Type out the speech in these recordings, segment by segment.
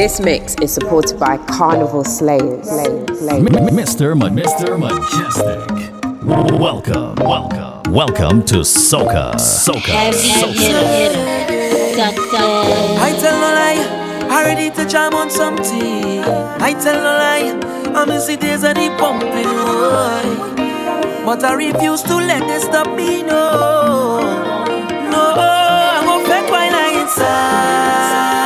This mix is supported by Carnival Slayers. Mr. Mr. Mejustik. Welcome, welcome, welcome to Soca. Soca. Soca. I tell no lie, I ready to jam on some tea. I tell no lie, I miss the days of the pumping. But I refuse to let this stop me, no. No, I'm gonna fake while I inside.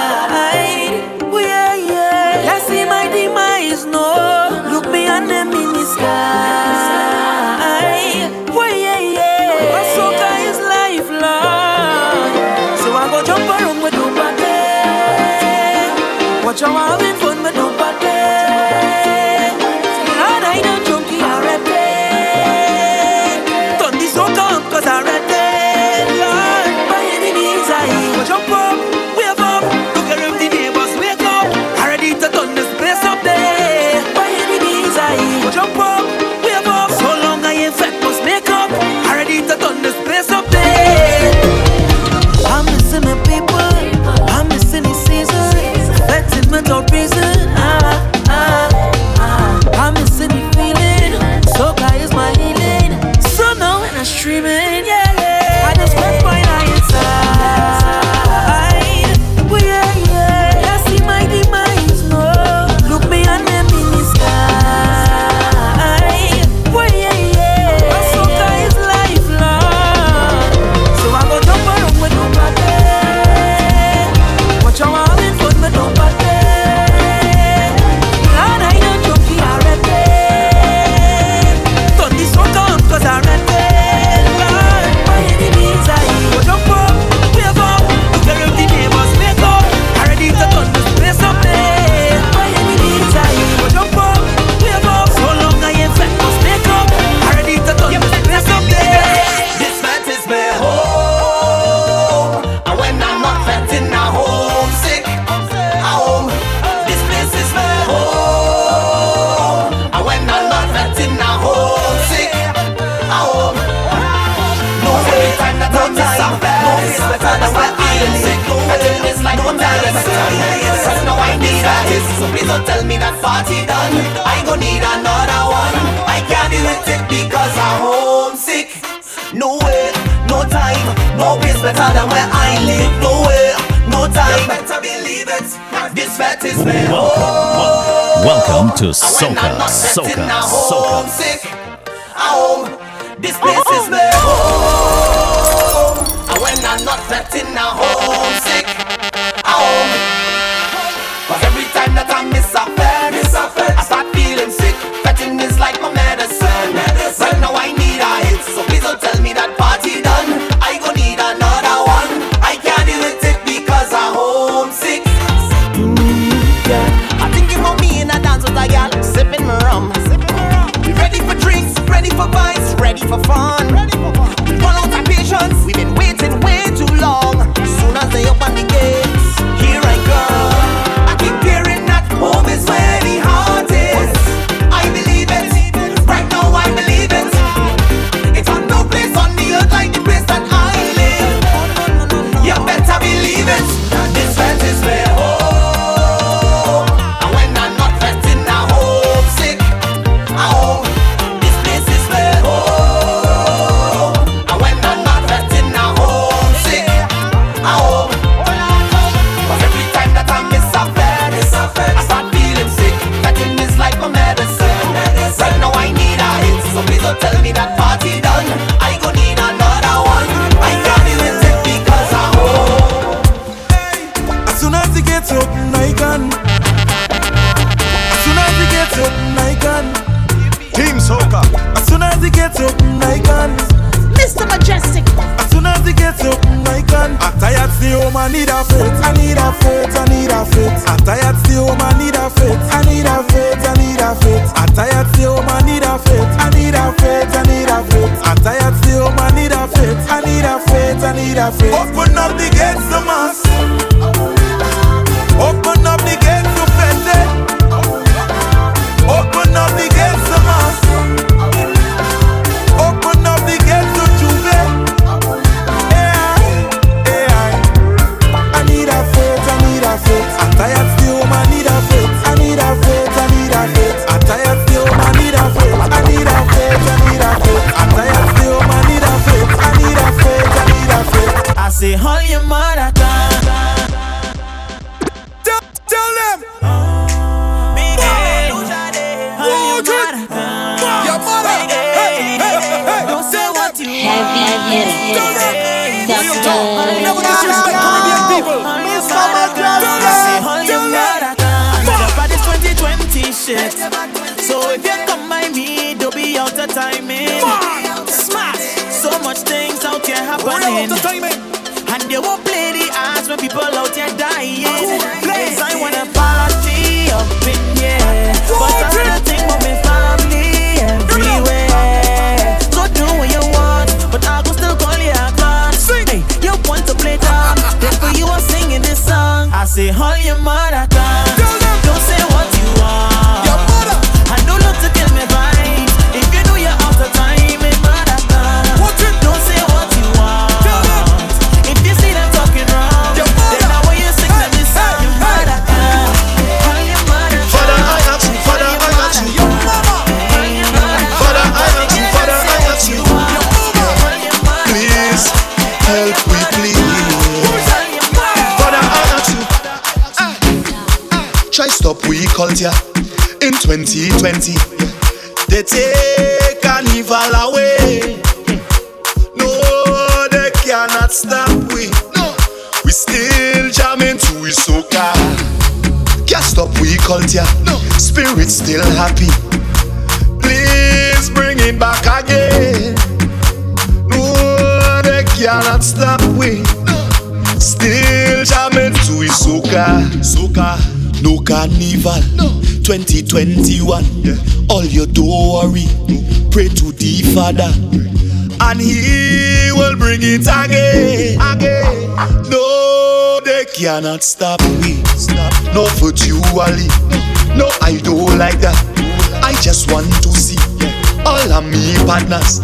better than where I live. No way, no time. You better believe it. This fat is me. Oh. Welcome, to Soca, Soca, Soca. Sick. This place is. Oh, oh, and when I'm not. We in 2020. They take carnival away. No, they cannot stop we. No, we still jamming to we soca. Can't stop we culture. No, spirit still happy. Please bring it back again. No, they cannot stop we. Still jamming to his soca, soca, no carnival. No. 2021, all you do worry, pray to the Father, and He will bring it again. Again, no, they cannot stop we. Stop. No virtually, no, I don't like that. I just want to see all of me partners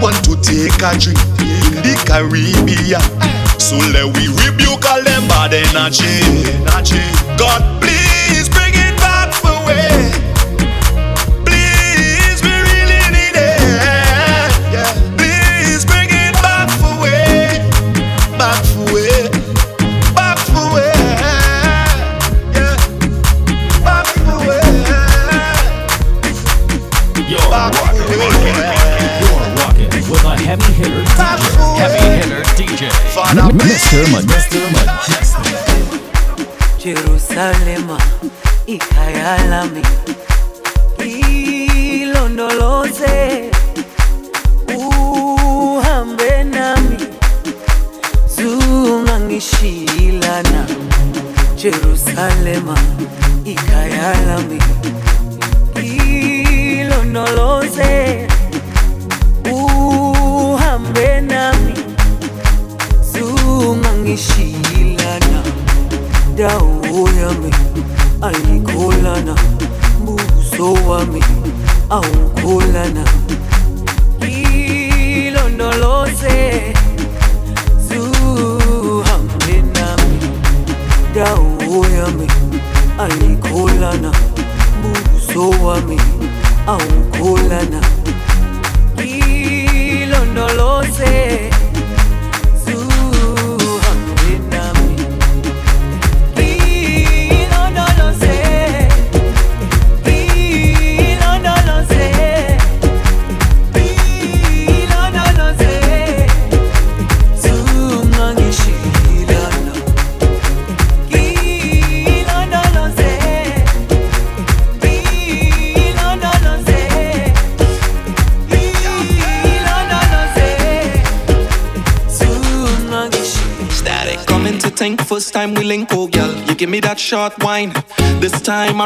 want to take a drink in the Caribbean. So let we rebuke all them bad energy. God, please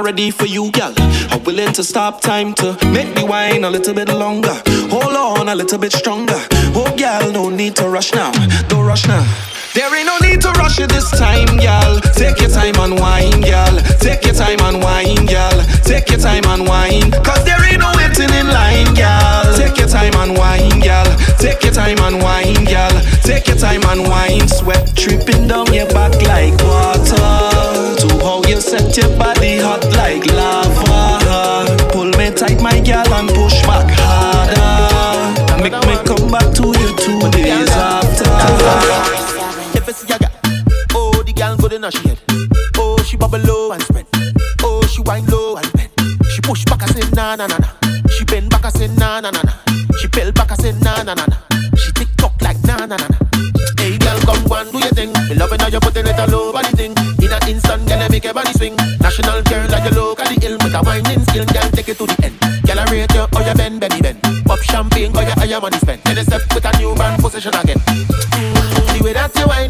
ready for you, girl. I'm willing to stop time to make me wine a little bit longer. Hold on a little bit stronger. Oh girl, no need to rush now. Don't rush now. There ain't no need to rush it this time, girl. Take your time and wine, girl. Take your time and wine, girl. Take your time and wine. Cause there ain't no waiting in line, girl. Take your time and wine, girl. Take your time and wine, girl. Take your time and wine. back harder. Make me come back to you two days after. If it's yaga, oh the girl good enough she head. Oh she bubble low and spread. Oh she wine low and bend. She push back I say na na na na. She bend back I say na na na na. She peel back I say na na na na. She tick tock like na na na na. Hey girl come one do your thing. Me loving how you putting it all over the thing. In an instant, girl, make your body swing. National a whining skill, girl, take it to the end. Girl, I rate you, oh, you bend, belly bend. Pop champagne, or you higher money spend. Then step with a new brand position again. Mm, the way that you whine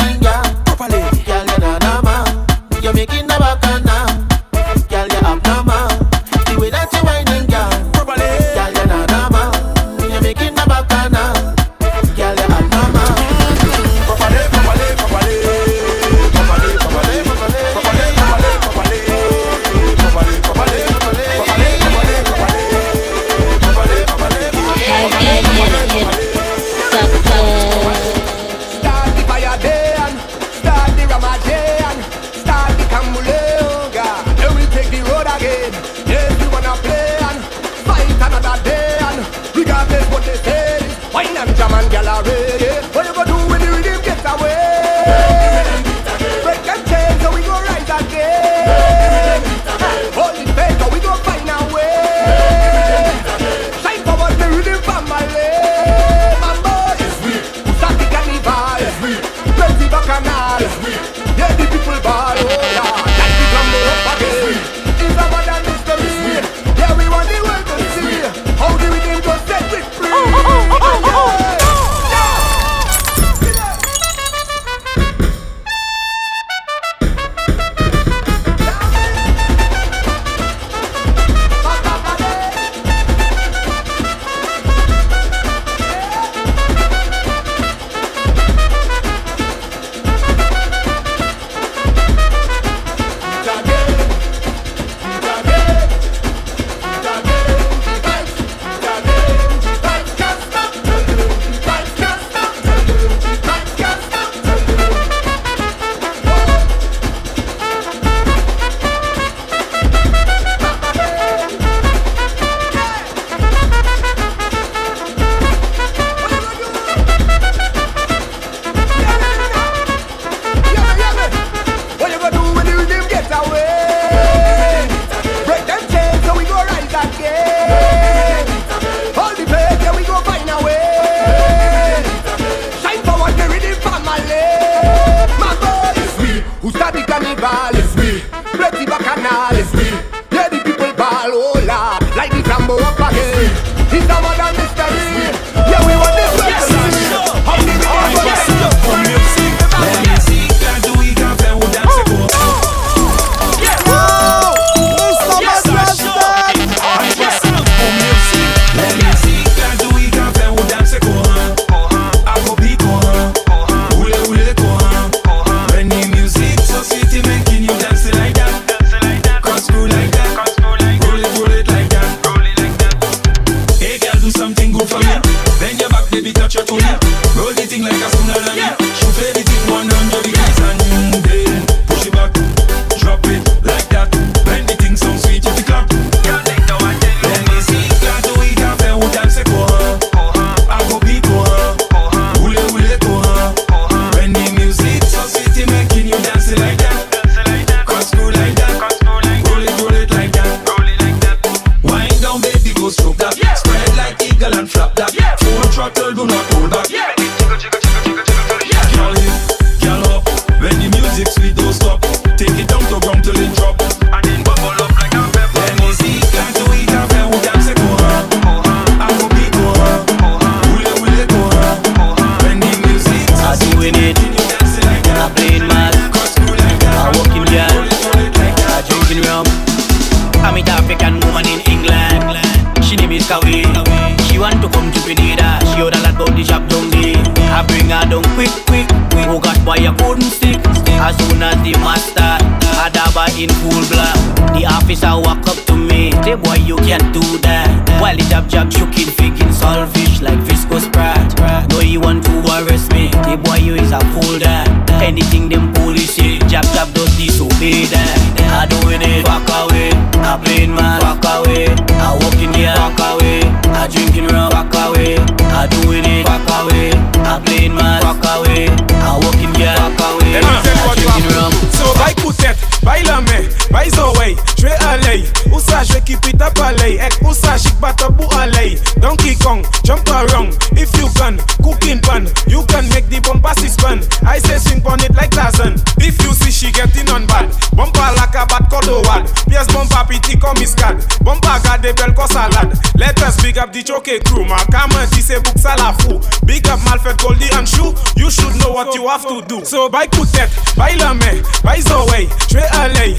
So by Koutet, by Lame, by Zoé. Je vais aller.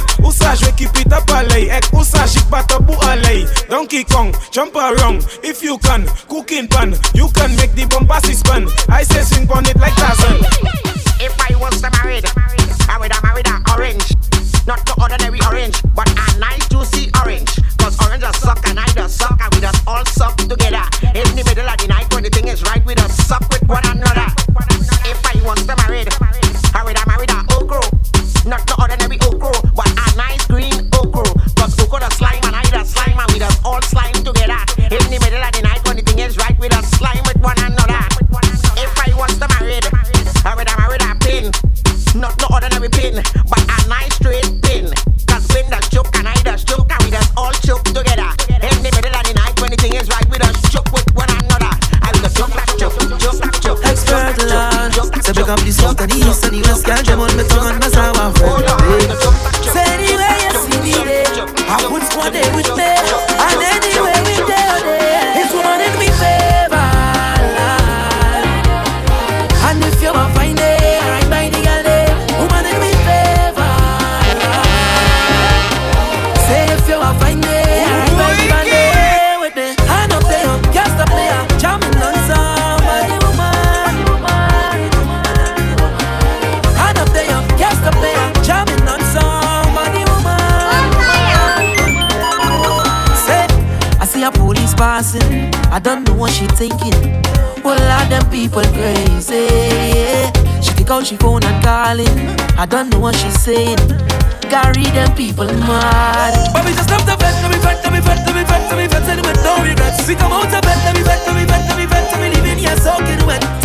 Je keep it up aller. Ek où ça, j'y pas pour aller. Donkey Kong, jump around. If you can, cooking pan. She phone and calling, I don't know what she's saying. Gary, them people mad. But we just stop the vet, let me vet, let me vet, let me vet, let me vet, and with no regrets. We come out of bed, let me vet, let me vet, let me vet, and we living here soaking wet.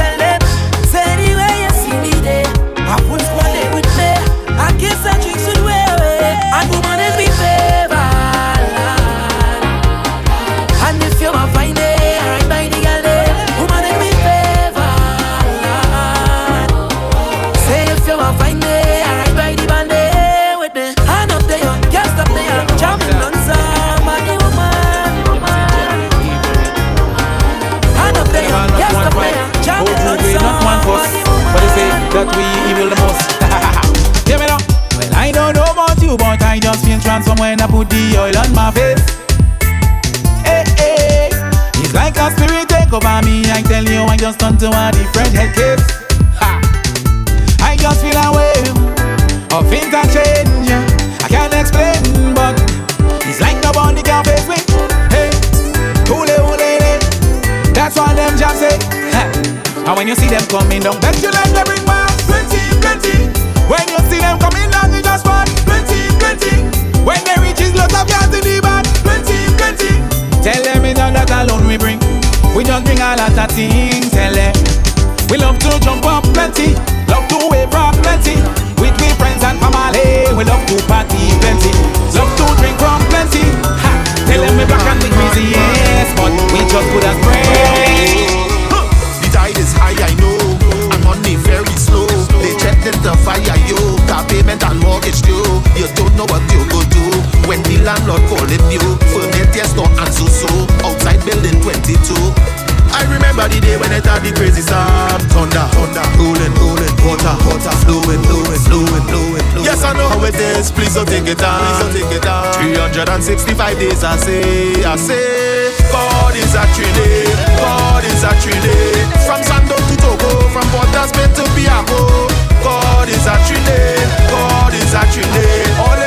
Just turn to a different head case. Ha. I just feel a wave of interchange. I can't explain, but it's like nobody can face me. Hey, hule hule, that's what them jam say. Ha. And when you see them coming down, bet you like they bring back plenty, plenty. When you see them coming down, you just want plenty, plenty. When they reach is lots of gas in the bag, plenty, plenty. Tell them it's not that alone we just bring a lot of things. Tell them we love to jump up plenty, love to wave rock plenty. With we friends and family, we love to party plenty, love to drink from plenty. Ha. Tell them we back and the crazy, yes, but we just put us spray. The tide is high, I know. And money very slow. They checked in the fire, yo. Car payment and mortgage due. You don't know what you go do when the landlord calling you. Furniture store and so so. Outside building 22. I remember the day when it had the crazy sound. Thunder, thunder, rolling, rolling, water, water, flowing, flowing, flowing, flowing. Yes, I know how it is. Please don't take it down. Please don't take it down. 365 days, I say, I say. God is actually, God is actually. From Sando to Togo, from Port of to Piarco. God is actually, God is actually. All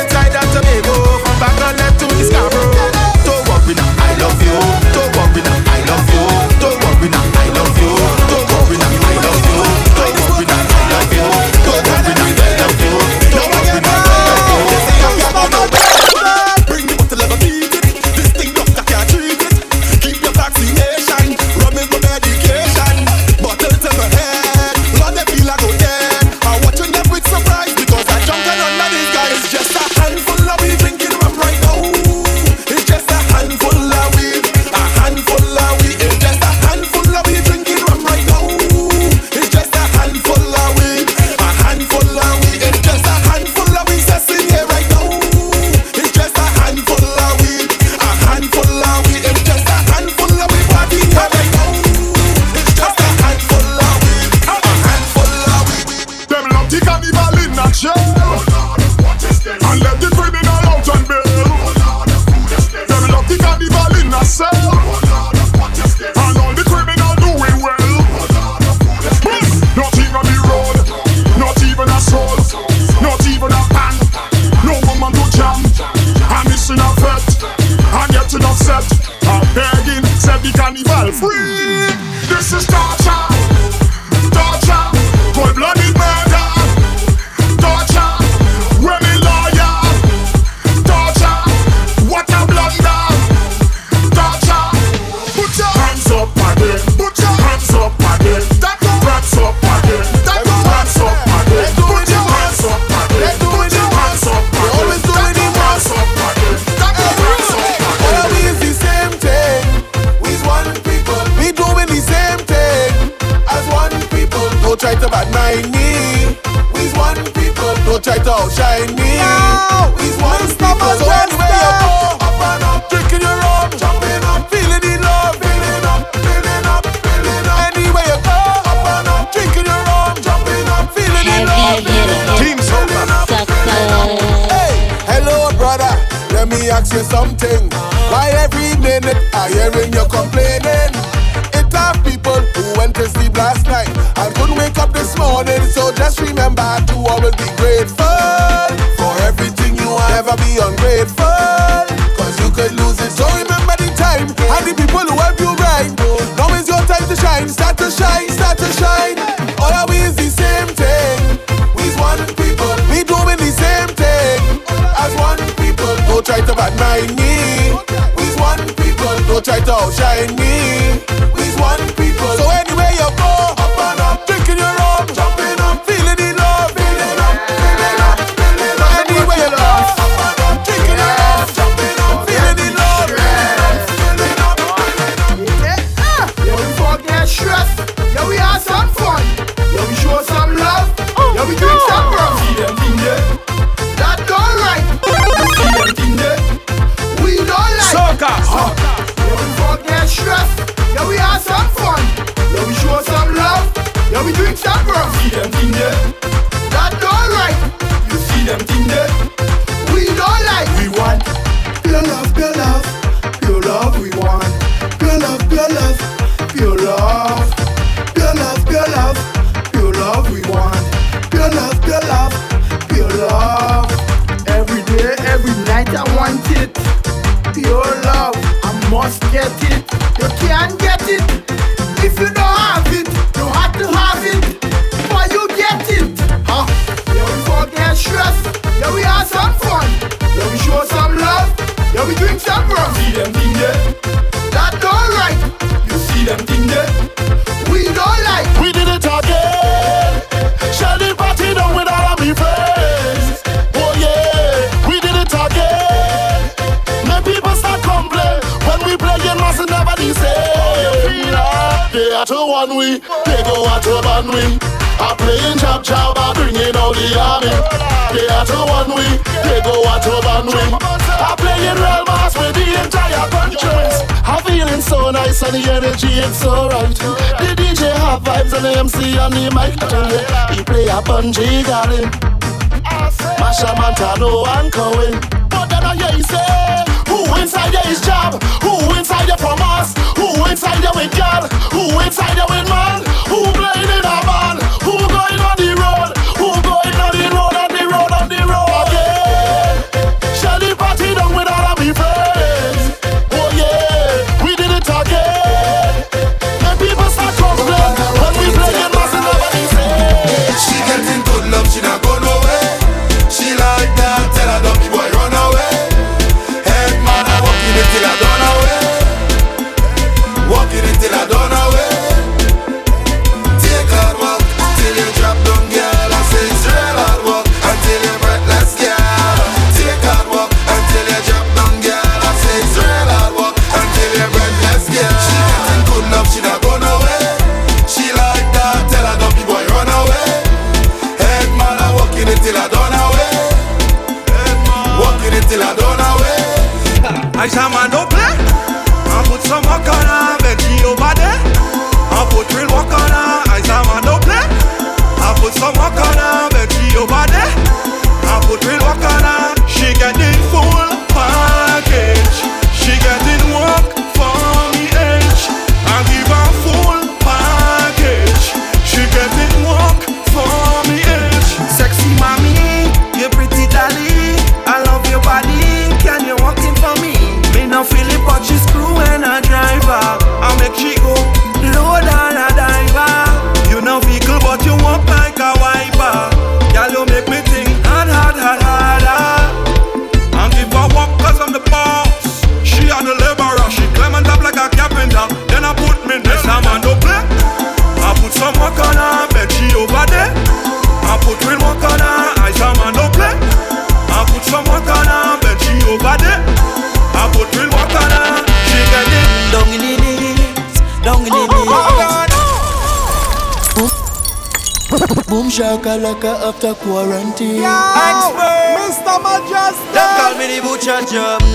after quarantine. Yo, Expert. Mr. Mejustik. Don't call me the butcher job.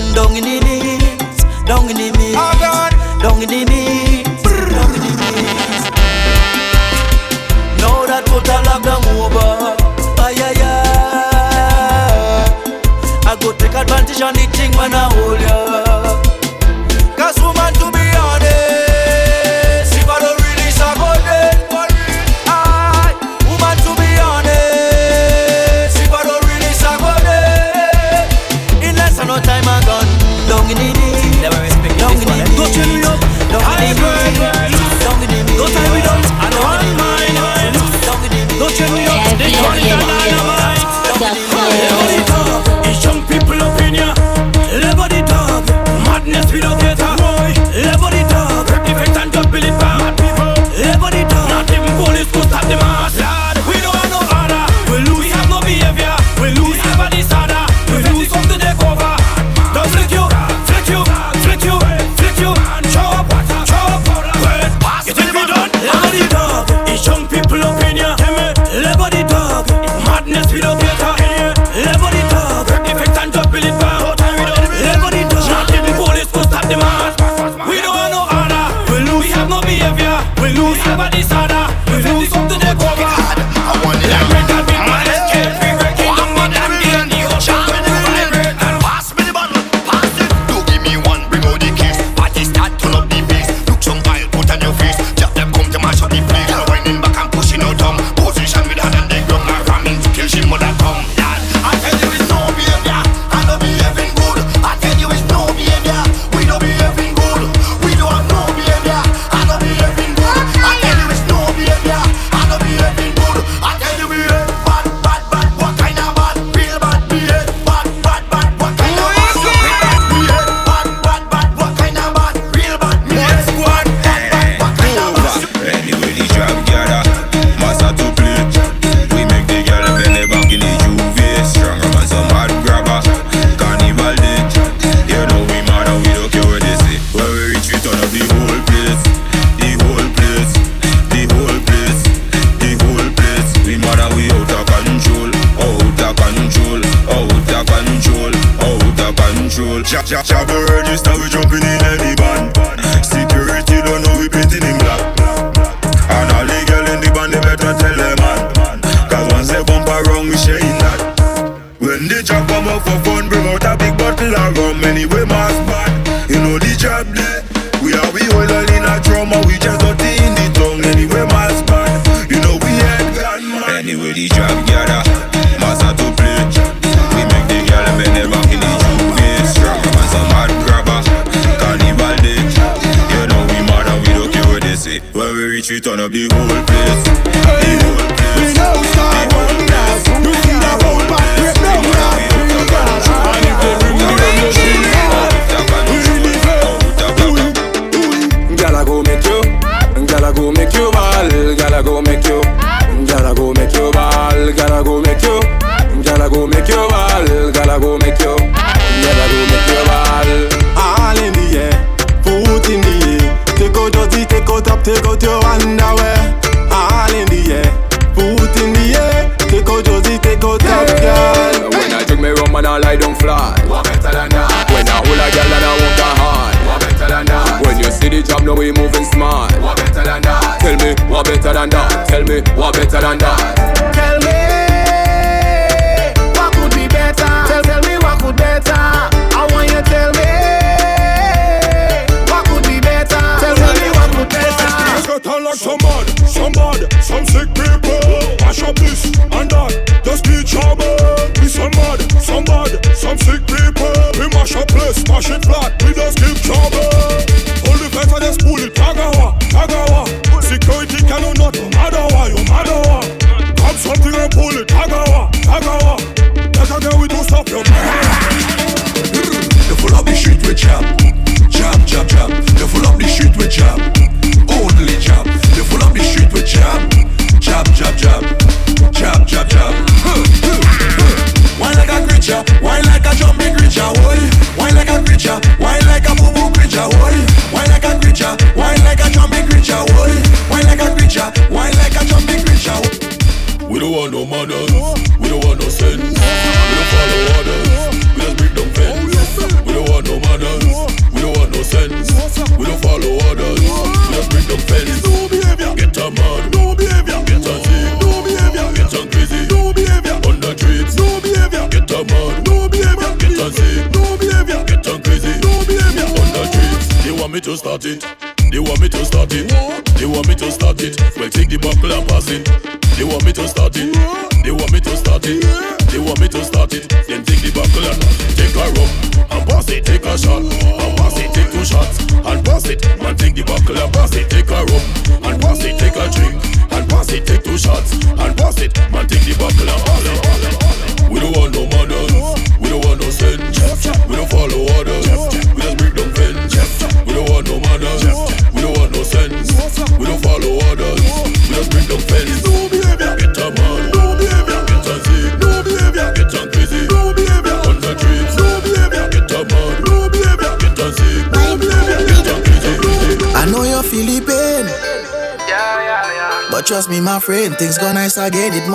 Take out your underwear, all in the air. Foot in the air, take out Josie, take out that girl. When I drink me rum and I lie down flat, what better than that? When I hold a girl and I walk her hard, what better than that? When you see the job, now we moving smart, what better than that? Tell me what better than that? Tell me what better than that?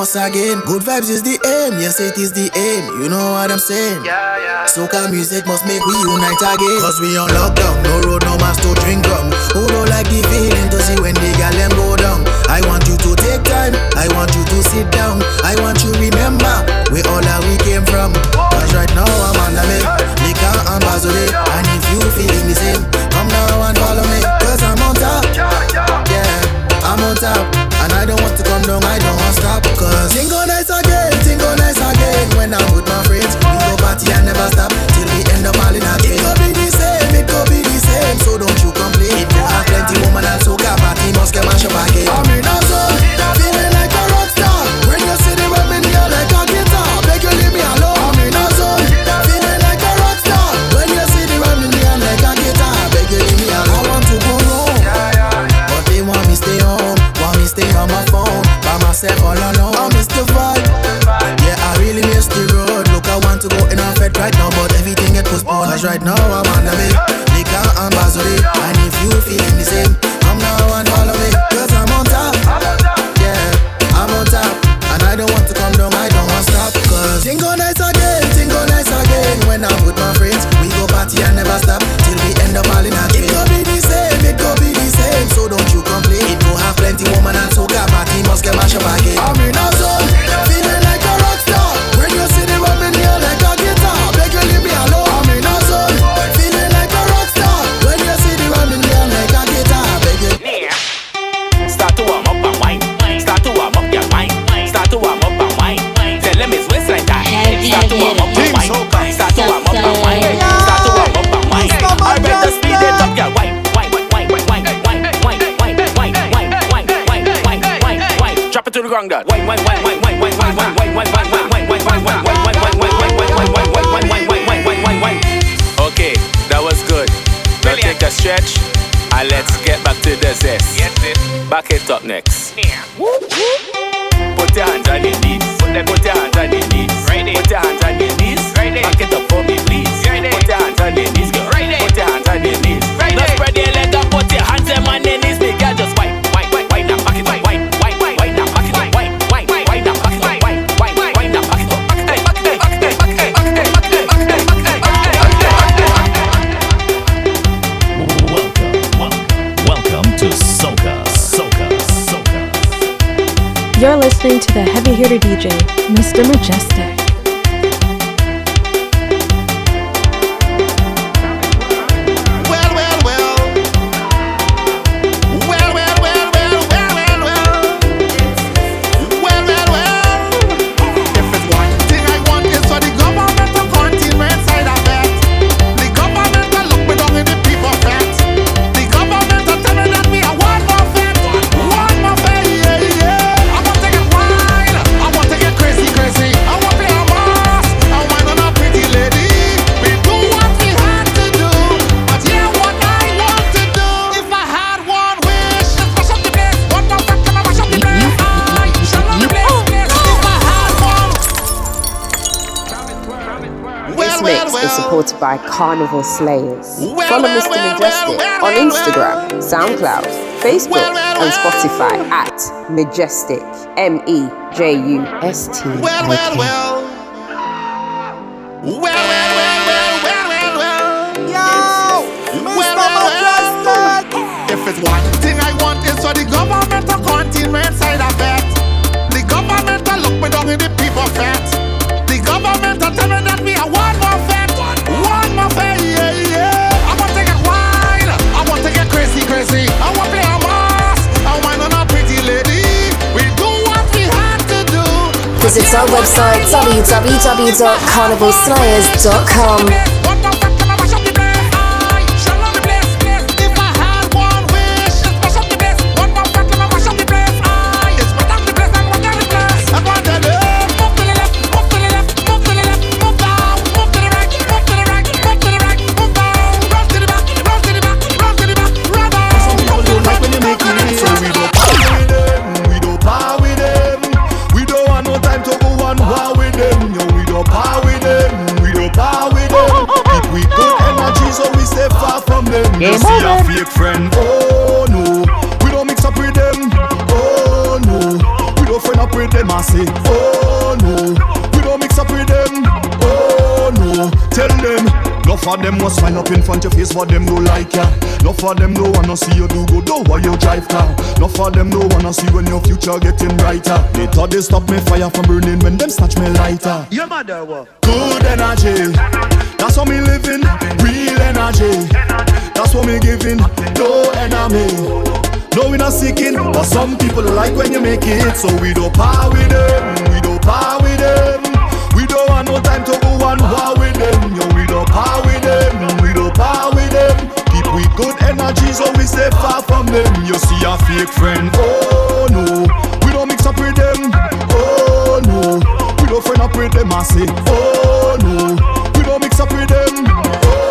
once again. Good vibes is the aim, yes it is the aim. You know what I'm saying? Yeah, yeah. Soca music must make we unite again. Cause we on lockdown, no road, no mask to drink from. Who don't like the feeling to see when the gal them go down? I want you to take time, I want you to sit down, I want you remember where all that we came from. Cause right now I'm on the make, liquor and basil, and if you feeling the same. Right now I'm up next. Yeah. Put your hands on your knees. Put your hands listening to the heavy hitter DJ, Mr. Mejustik. supported by Carnival Slayers. Follow Mr. Mejustik on Instagram, SoundCloud, Facebook, and Spotify at Mejustik M-E-J-U-S-T visit our website www.carnivalslayers.com. of them must smile up in front your face, for them do like ya. Yeah. Enough of them don't wanna see you do good, do while you drive car. No of them don't wanna see when your future getting brighter. They thought they stopped me fire from burning when them snatch me lighter. Your mother what? Good energy. That's what me living. Real energy. That's what me giving. No enemy. No, we not seeking, but some people like when you make it. So we don't power with them, we don't power with them. We don't want no time to go on war with them. Yo, we don't par so we stay far from them. You see a fake friend, oh no. We don't mix up with them, oh no. We don't friend up with them, I say, oh no. We don't mix up with them, oh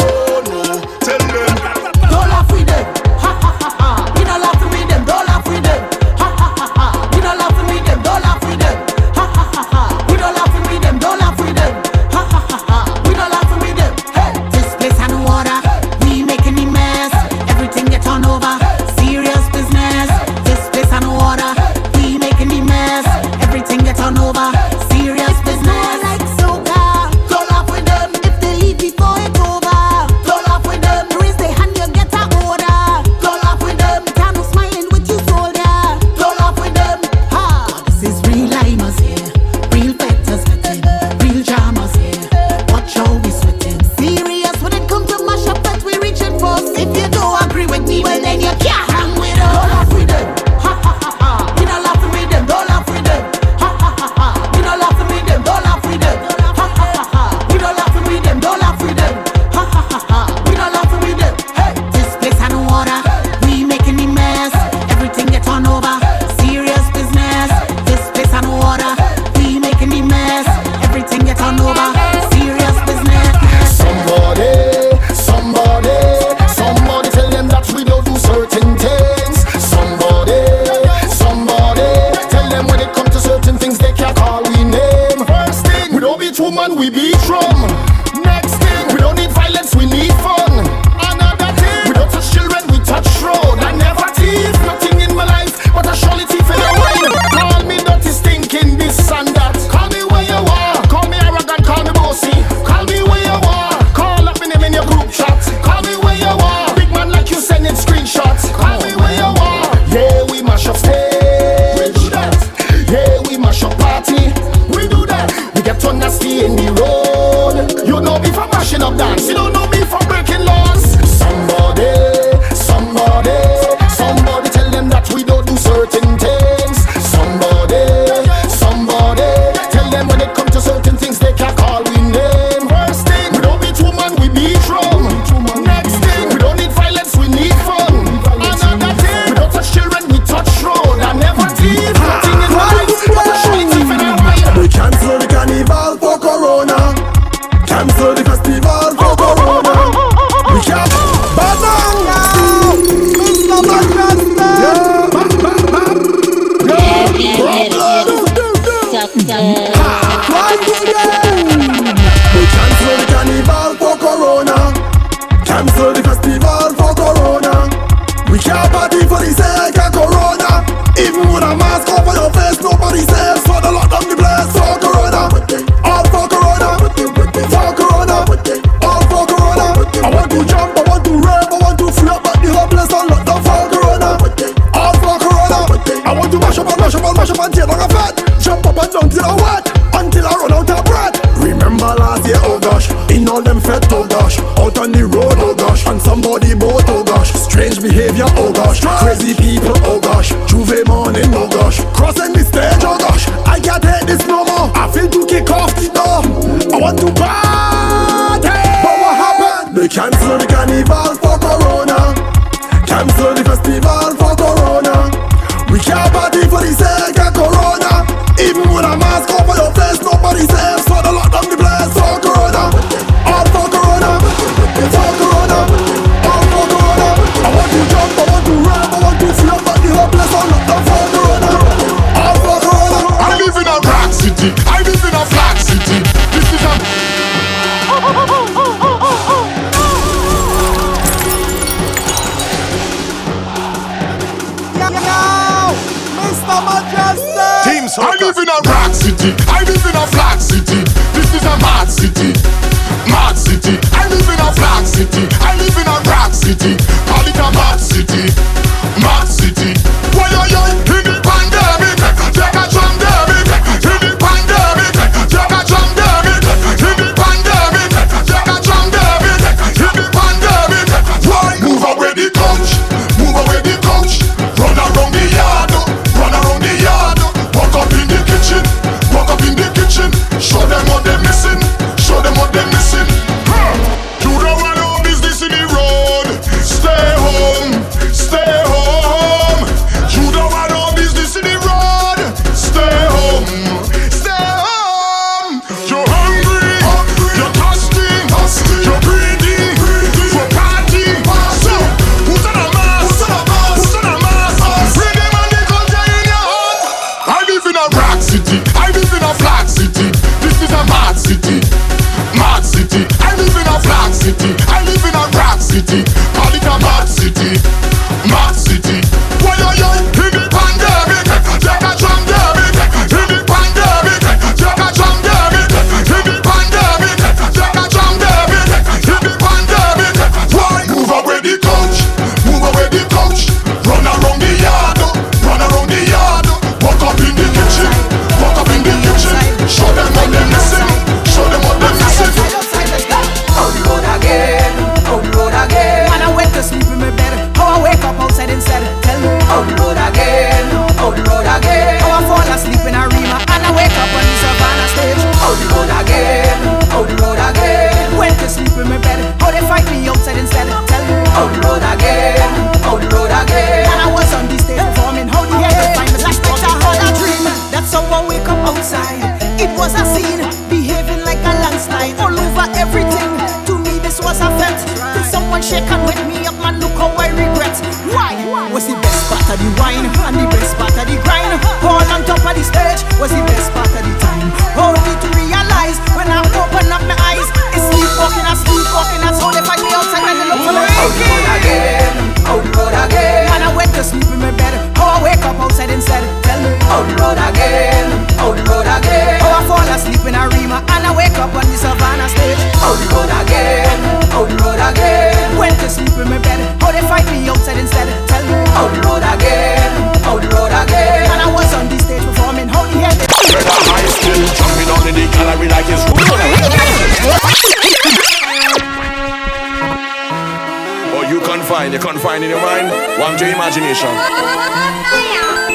You're confined in your mind. Warm your imagination.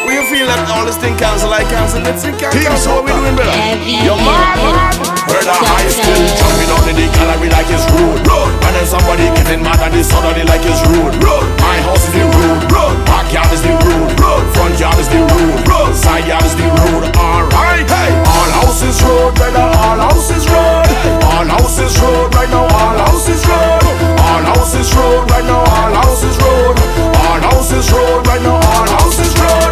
Will you feel that all this thing cancel like cancel? Let's think cancel. Team so we doing better. Your mad Heard a high still jumping on in the gallery like it's rude. Road. And then somebody getting mad at this suddenly like it's rude. Road. My house is the rude. Road. Backyard is the rude. Road. Front yard is the rude. Road. Side yard is the rude. Alright. Hey. All houses road, brother. All houses road. All houses road. Right now all houses road all houses roll right now, all houses roll. All houses roll right now, all houses roll.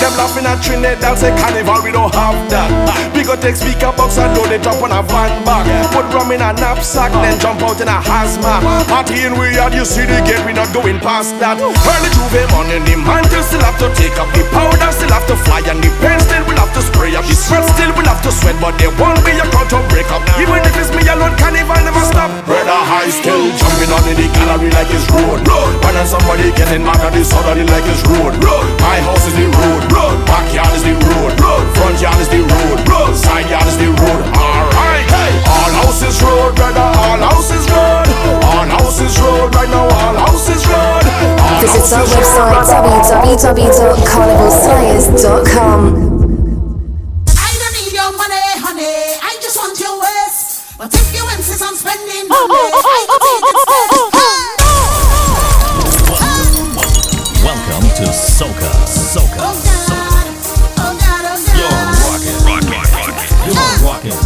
Them laughing at Trinidad say carnival, we don't have that. We go take speaker box and load it up on a van back. Put rum in a knapsack, then jump out in a hazmat. Party in we out, you see the gate, we not going past that. Early J'ouvert morning, the mantle still have to take up the powder, still have to fly, and the pen still will have to spray up. The sweat still will have to sweat, but there won't be a crowd to break up. Even if it's me alone, carnival never stop. Brother high skill, jumping on in the gallery like it's road. road. When somebody getting mad at the like it's road. road. My house is the road. road. Backyard is the road. road. Front yard is the road. road. Side yard is the road. Alright. Hey. All road, brother. All road. All road. Right now, all road. All Visit our website www.carnivalslayers.com. I just want oh, oh, oh, oh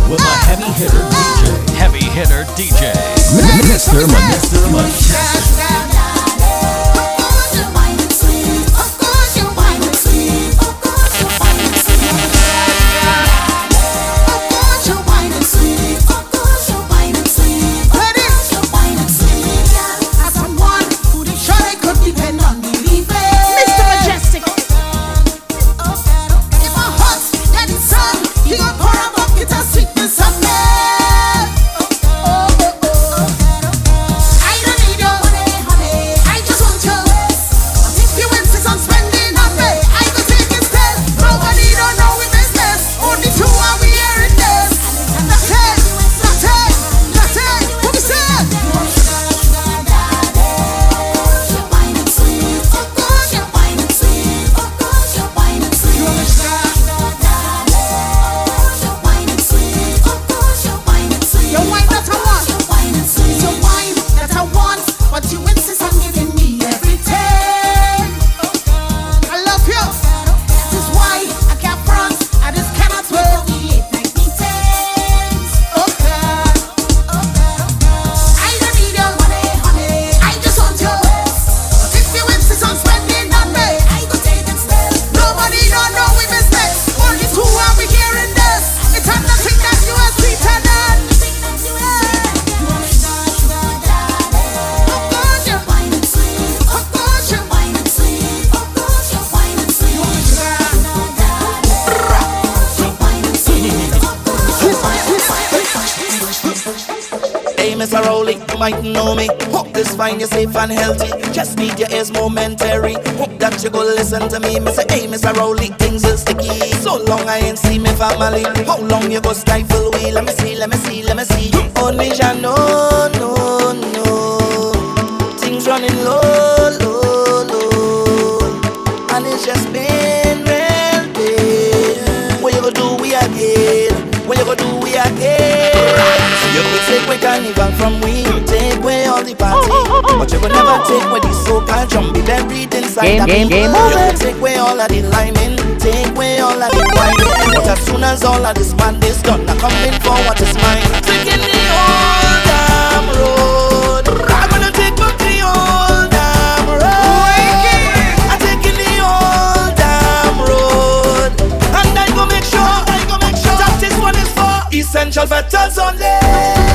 with my heavy hitter DJ. Heavy hitter DJ. Mr. Mr. Mr. Mr. family. How long you go stifle we? Let me see, let me see, let me see. Only Jah no, no, no. Things running low, low, low, and it's just been real bad. What you go do we again? What you go do we again? You could take away carnival from we, take away all the party, but you could never take away the so-called jumpy? beat buried inside game, the game, game, game. You could take away all of the liming, take away all of the but as soon as all of this man is done, I come in for what is mine. Taking the old damn road. I'm gonna take back the old damn road. I'm taking the old damn road. And I go make sure, I go make sure that this one is for essential veterans only.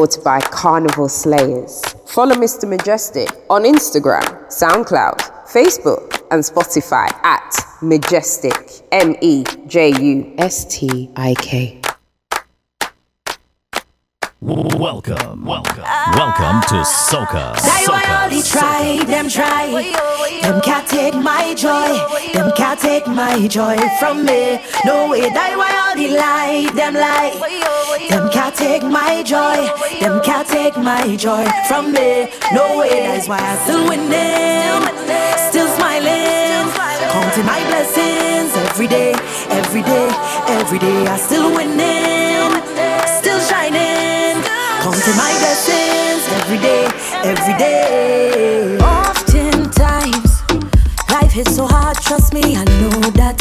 supported by Carnival Slayers. Follow Mr. Mejustik on Instagram, SoundCloud, Facebook, and Spotify at Mejustik, M E J U S T I K. Welcome, welcome, welcome to Soca. They Soca, only try, them try. Them can't take my joy, them can't take my joy from me. No way, they only lie, them lie. Them can't take my joy. Them can't take my joy from me. No way. That's why I'm still winning, still smiling, counting my blessings every day, every day, every day. I still winning, still shining, counting my blessings every day, every day. Oftentimes, life is so hard. Trust me, I know that.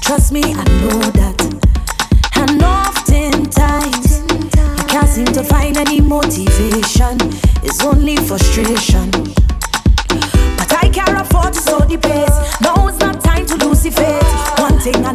Trust me, I know that. seem to find any motivation. It's only frustration. But I can't afford to slow the pace. Now it's not time to lose the faith. One thing I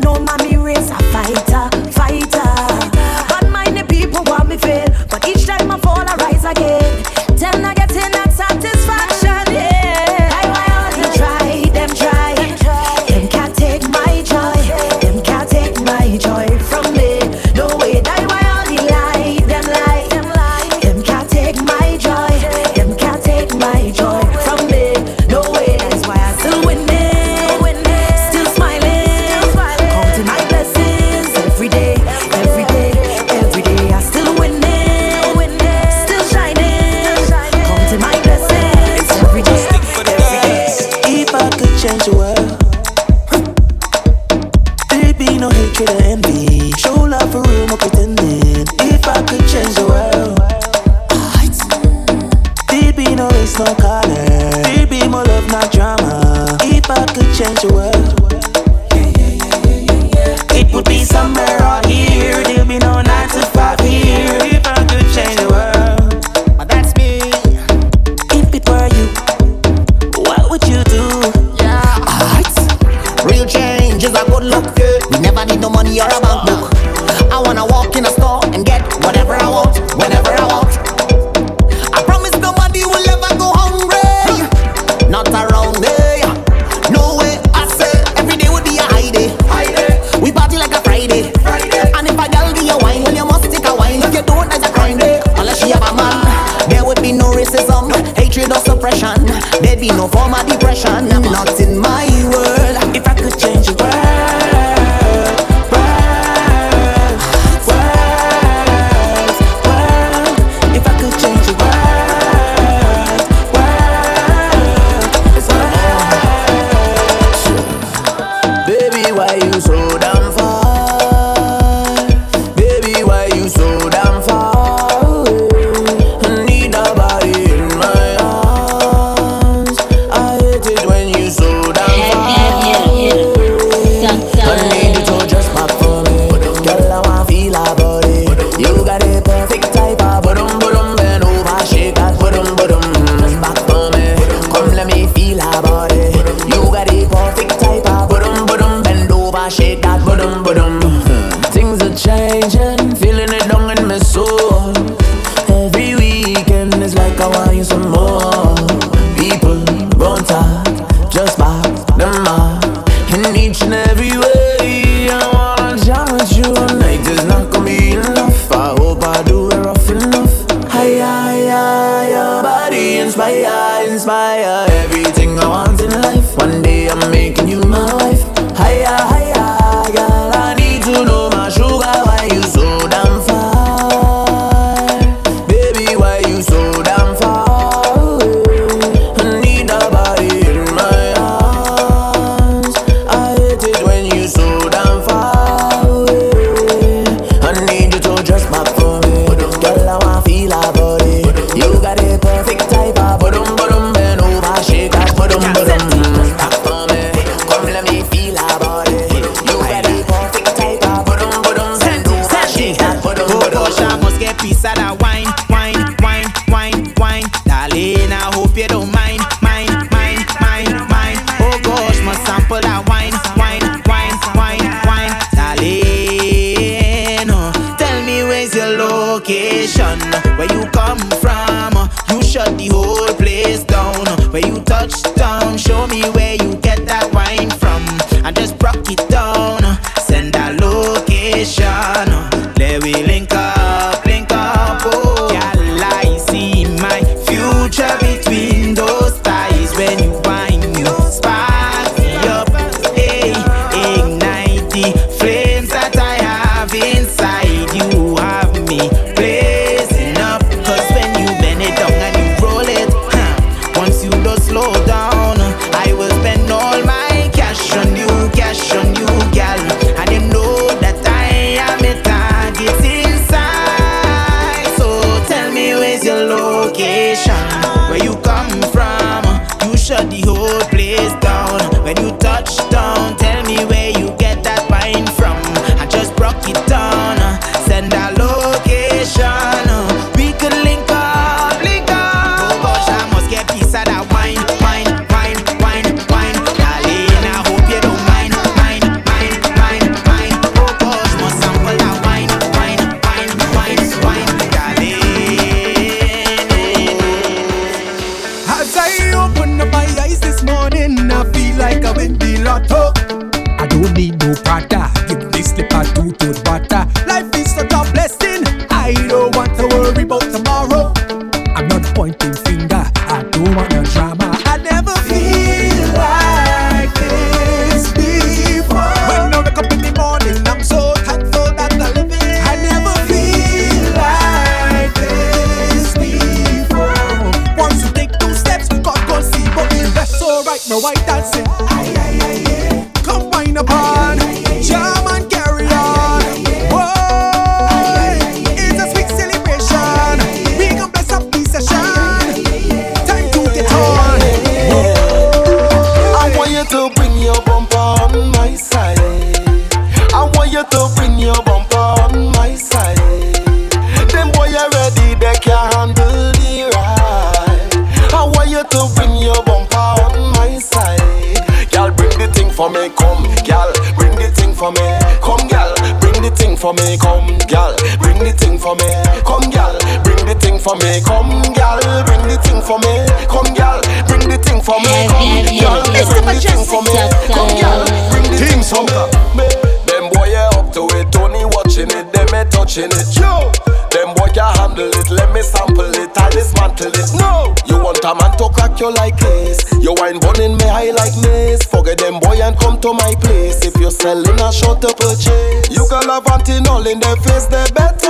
vanting all in the face, they better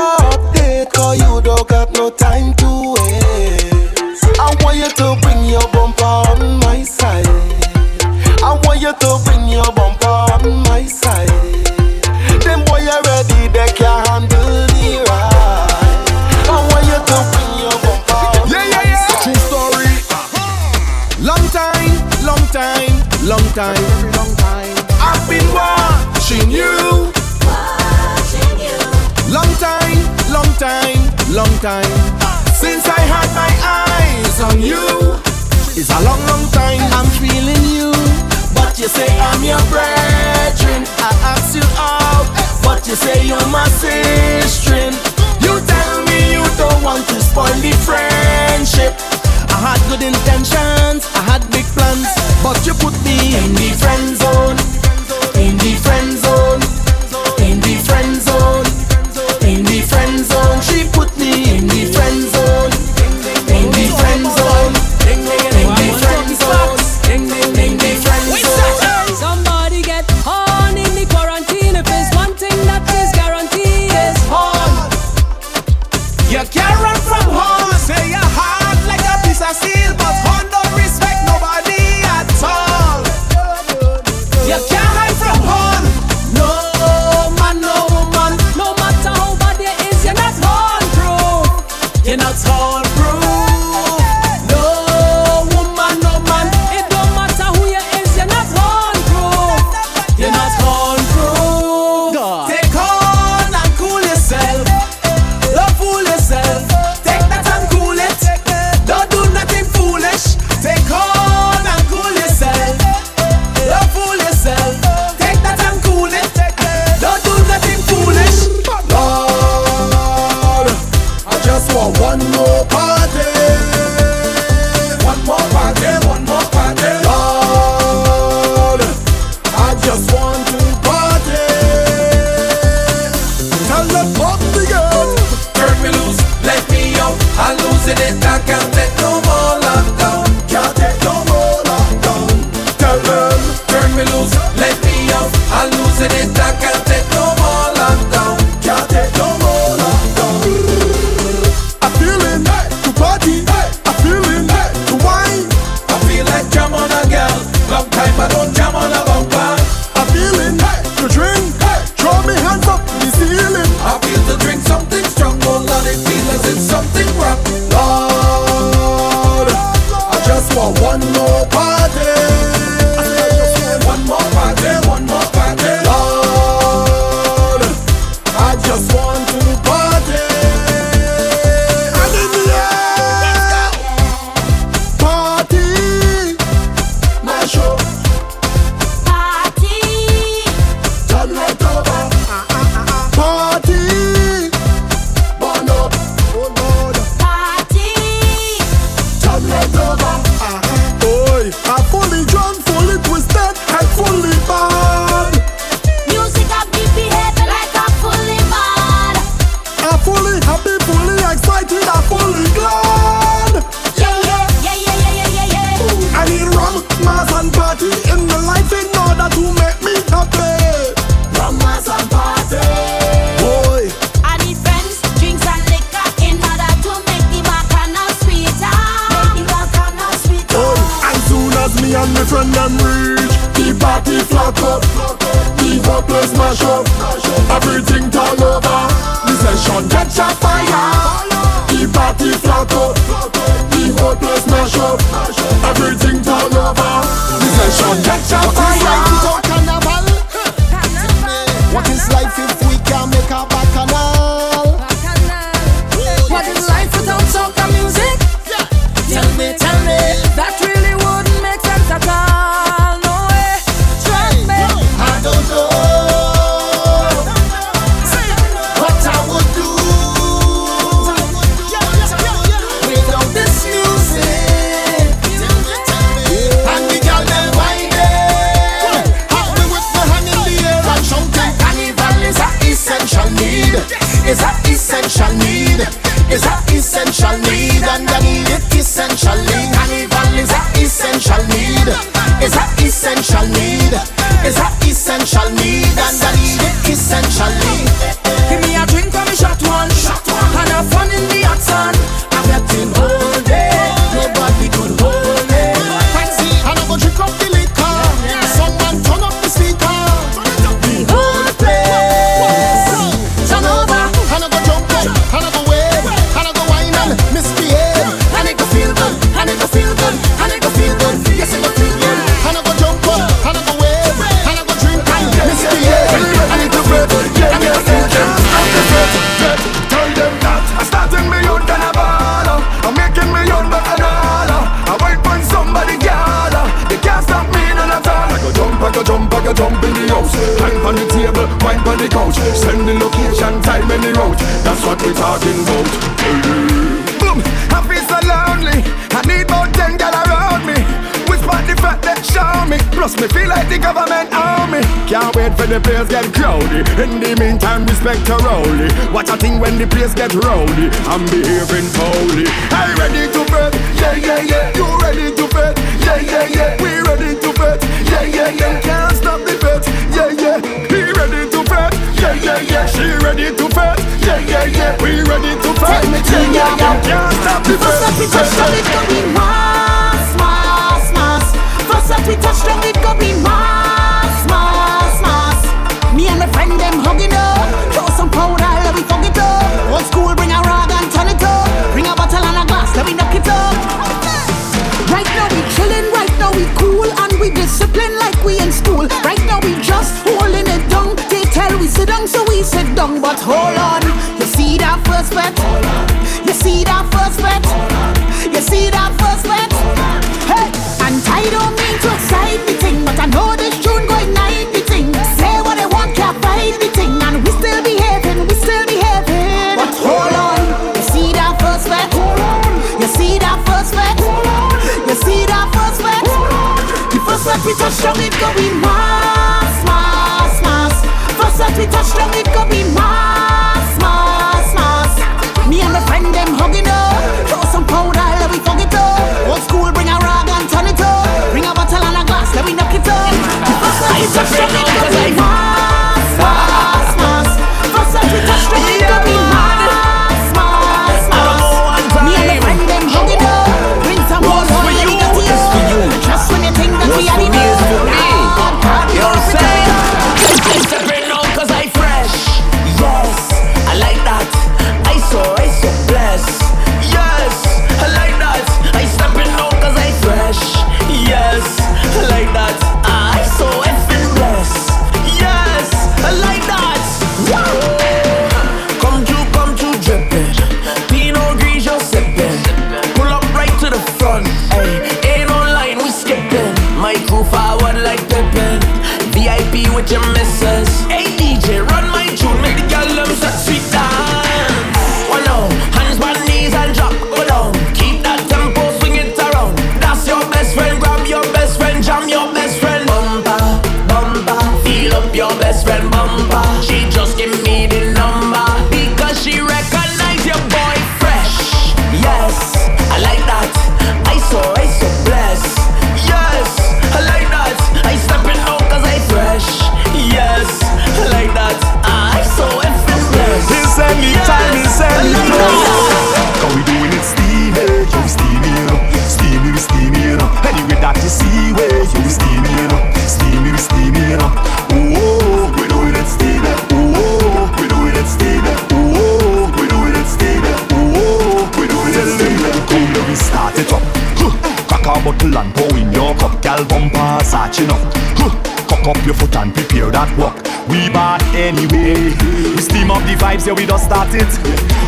work. We bad anyway. We steam up the vibes, yeah, we just start it.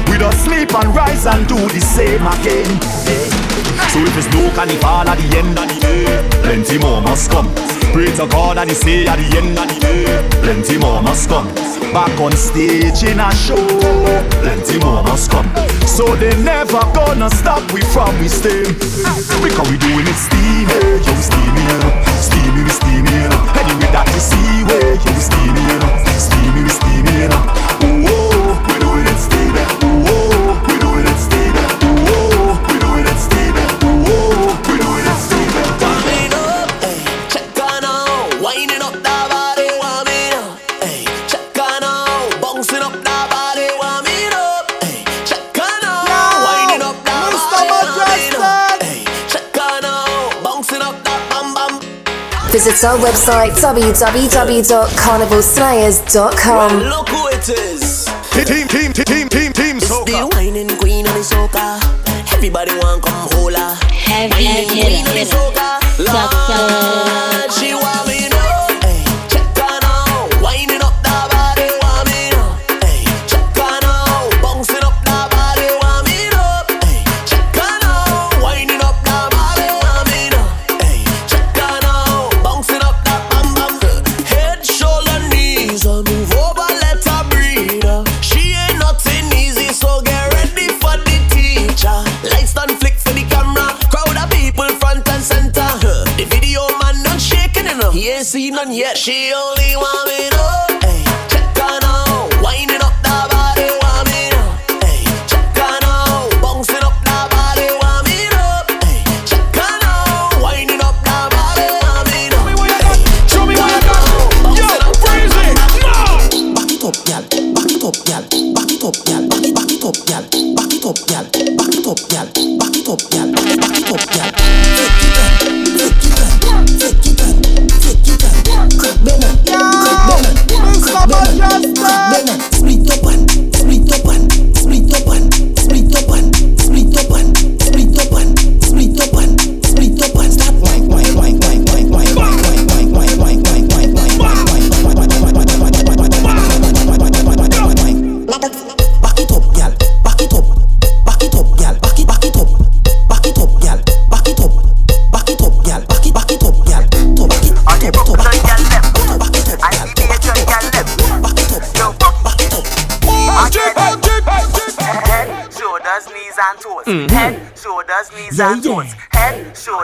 We just sleep and rise and do the same again. So if it's no carnival at the end of the day, plenty more must come. Pray to God and he say at the end of the day, plenty more must come. Back on stage in a show, plenty more must come. So they never gonna stop we from we steam, Because we doing it steamy, yo steamy, steamy we steamy. Anyway that you see, way yo steamy, steamy we steamy. visit our website www.carnivalslayers.com. Well, look who it is. Team, team, team, team, team, it's soca. The wining queen of the soca. Everybody want come hola. Heavy, heavy, heavy. Soca. She want me.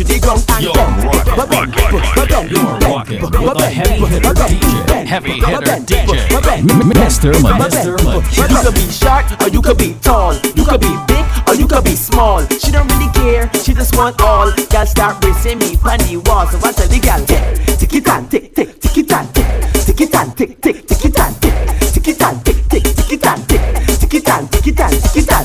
to the ground and Yo, bump. Heavy hitter DJ. Mr. You could be short or you could be tall. You could be big or you could be small. She don't really care, she just want all. Girl, start racing me on the wall. So I tell the gal, tick it and tick, tick, tick it and tick, tick it and tick, tick, tick it and tick, tick it and tick, tick, tick it and tick, tick it and tick it and tick it and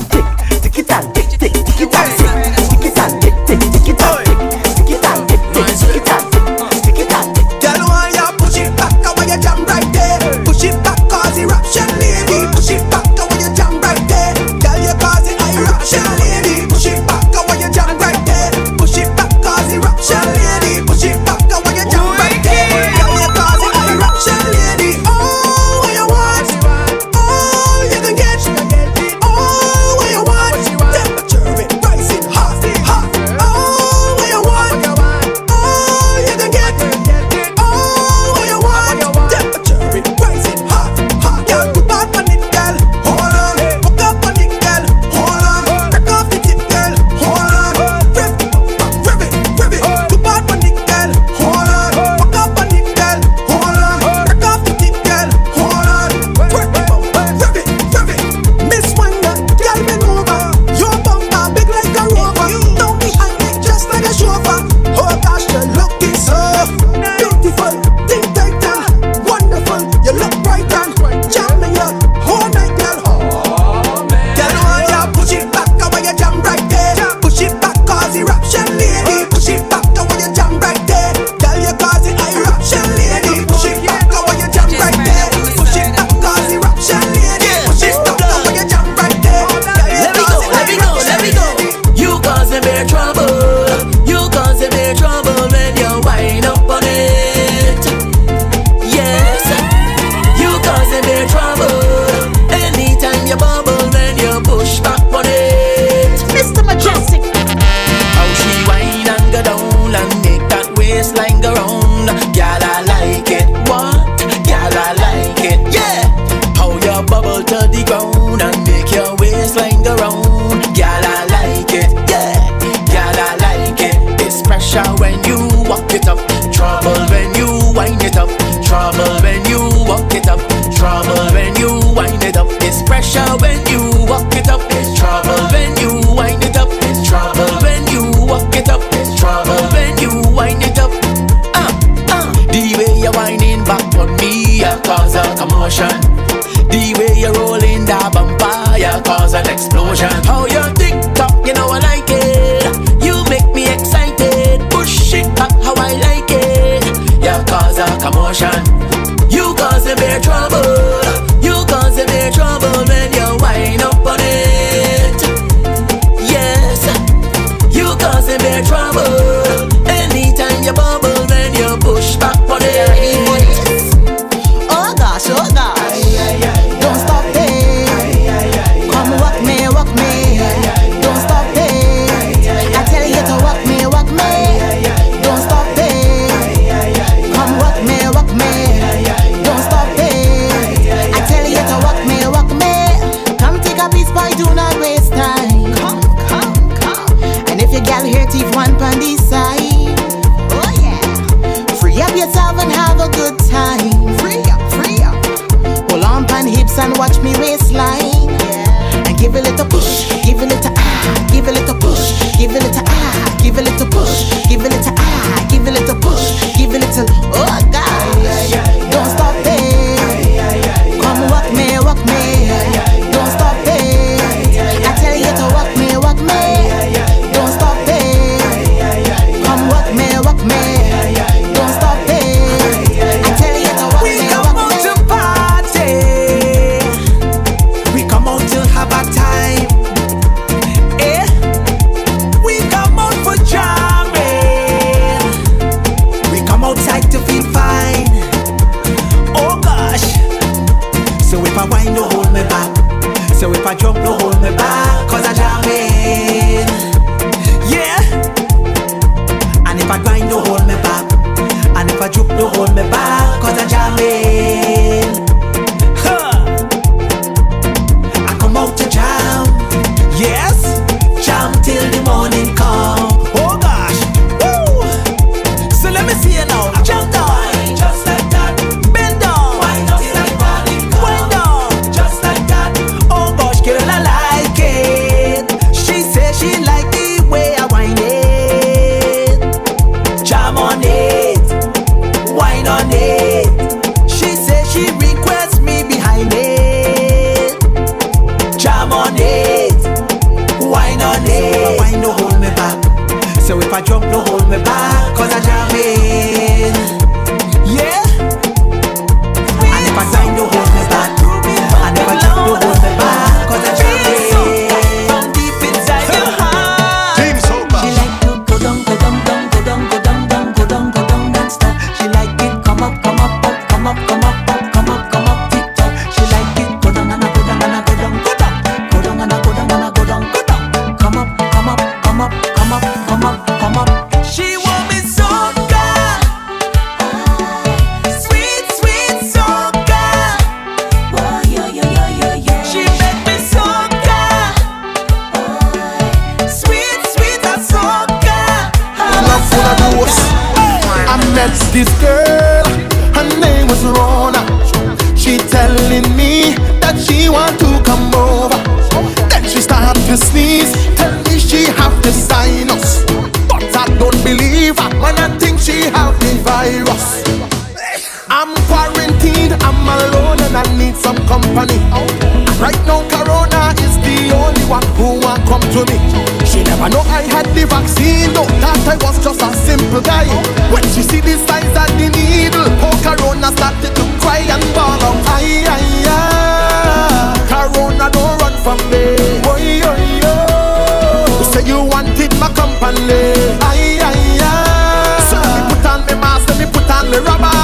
my rubber.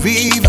vive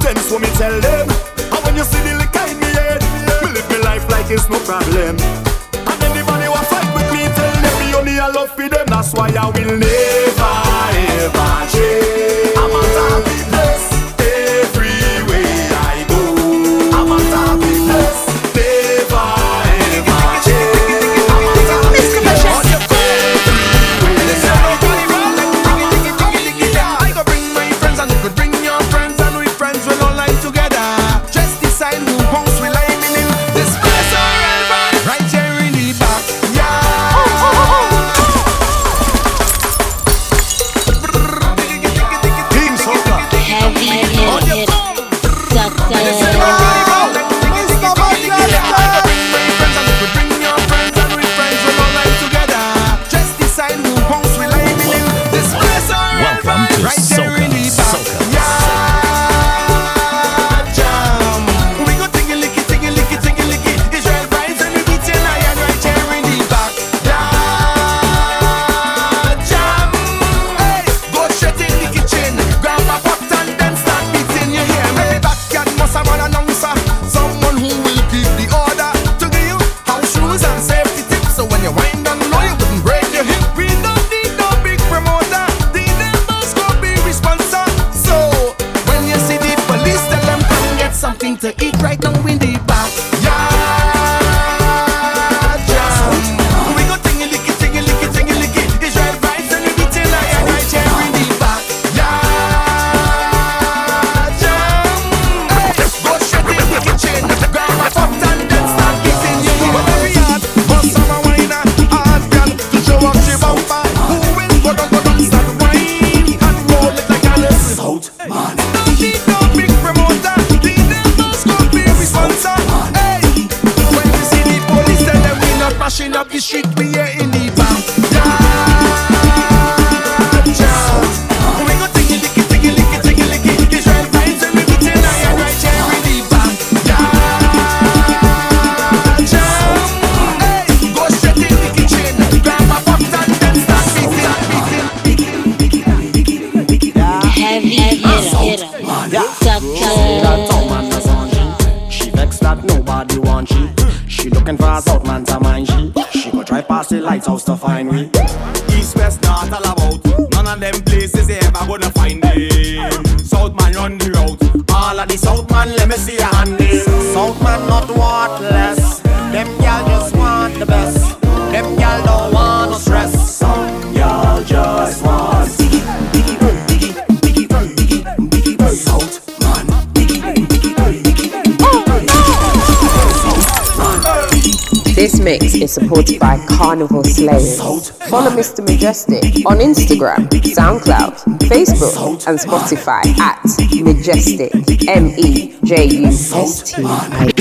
pretend, so me tell them. And when you see the liquor in me head, me live me life like it's no problem. And anybody who fight with me, tell them me only I love for them, that's why I will live. Mr. Mejustik on Instagram, SoundCloud, Facebook, and Spotify at Mejustik M E J U S T I.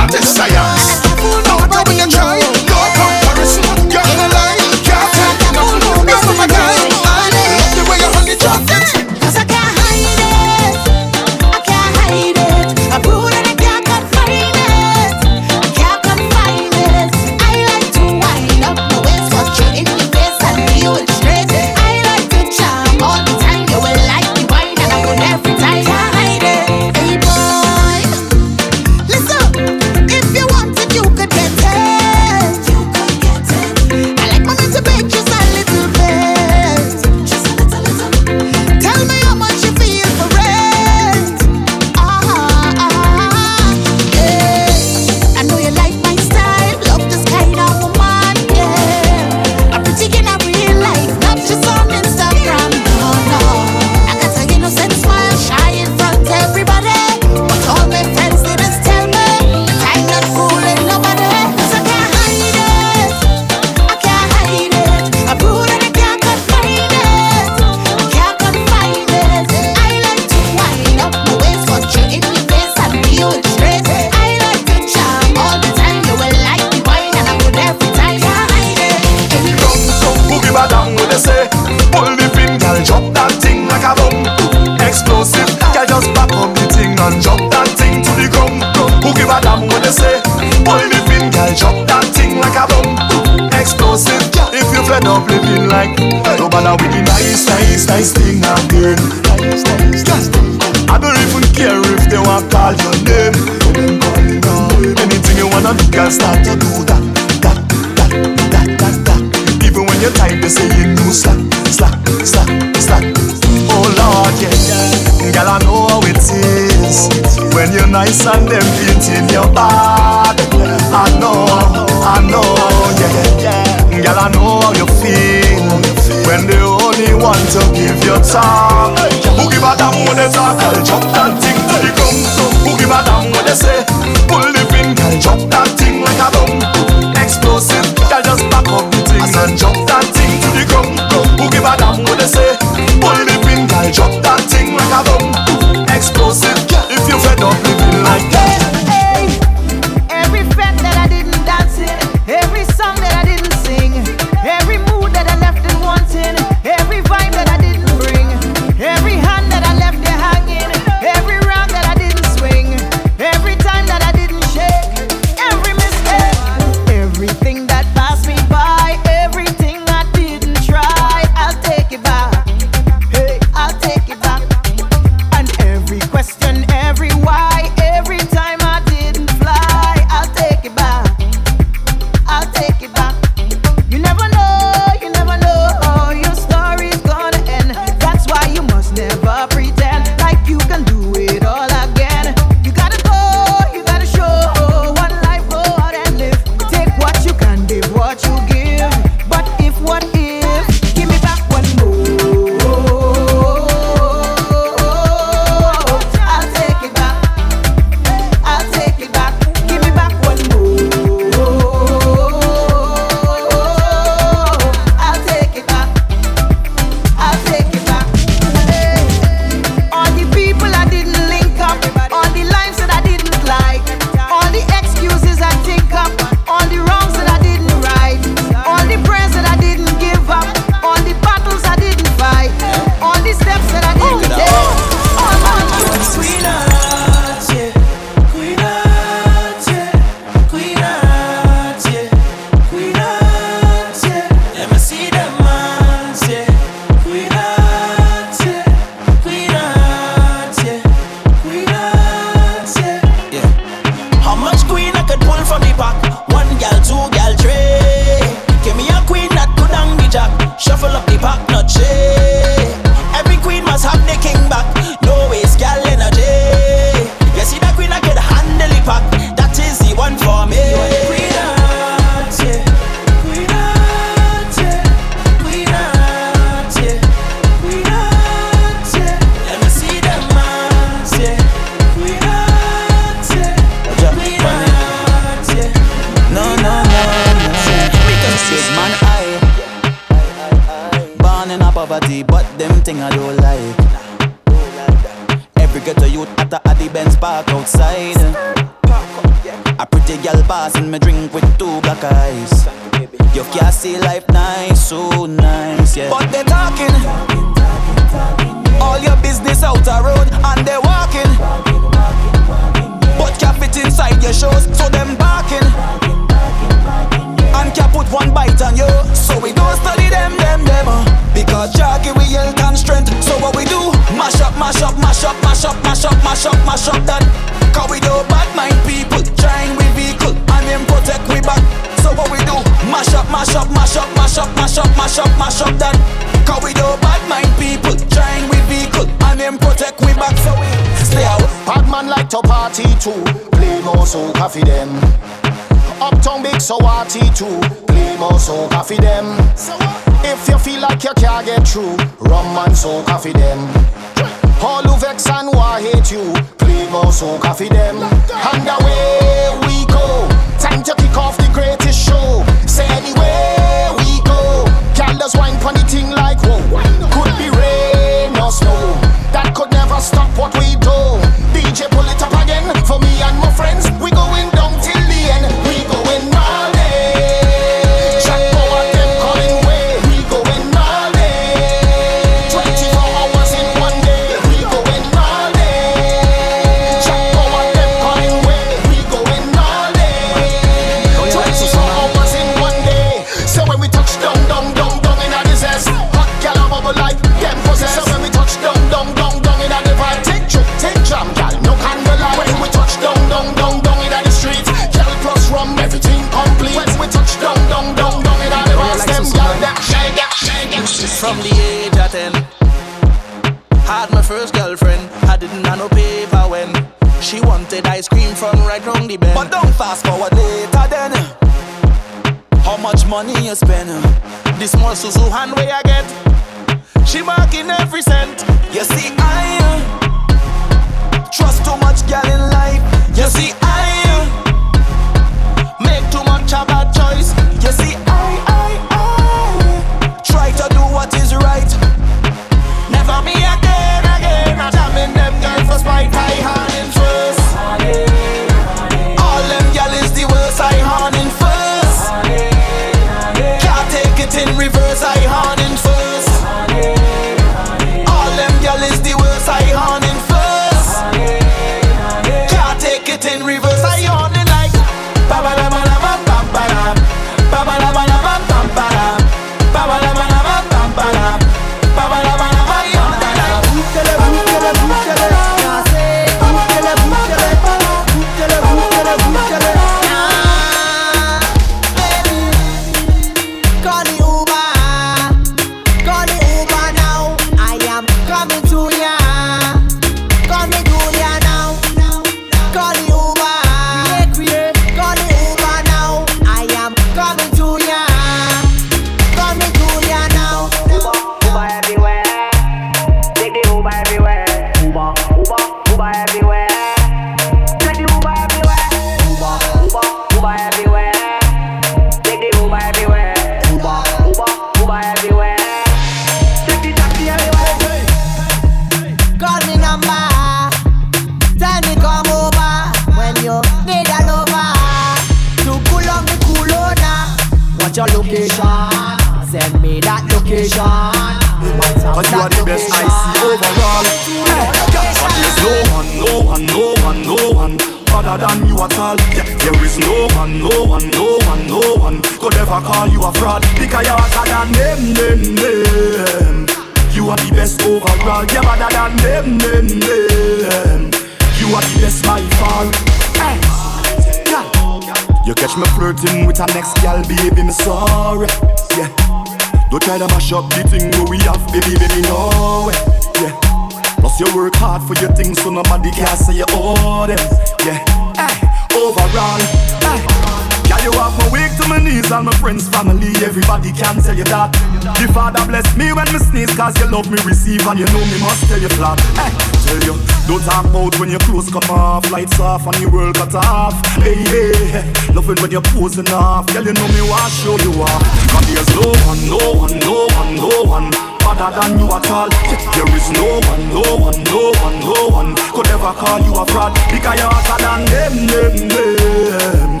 And you know me must tell you flat. Eh, Tell you, don't talk about when your clothes come off. Lights off and your world cut off. Hey, hey, hey. loving when you're posing off. Tell you know me what show you off. Cause there's no one, no one, no one, no one. Better than you at all. There is no one, no one, no one, no one Could ever call you a fraud. Because you're hotter than them, them, them.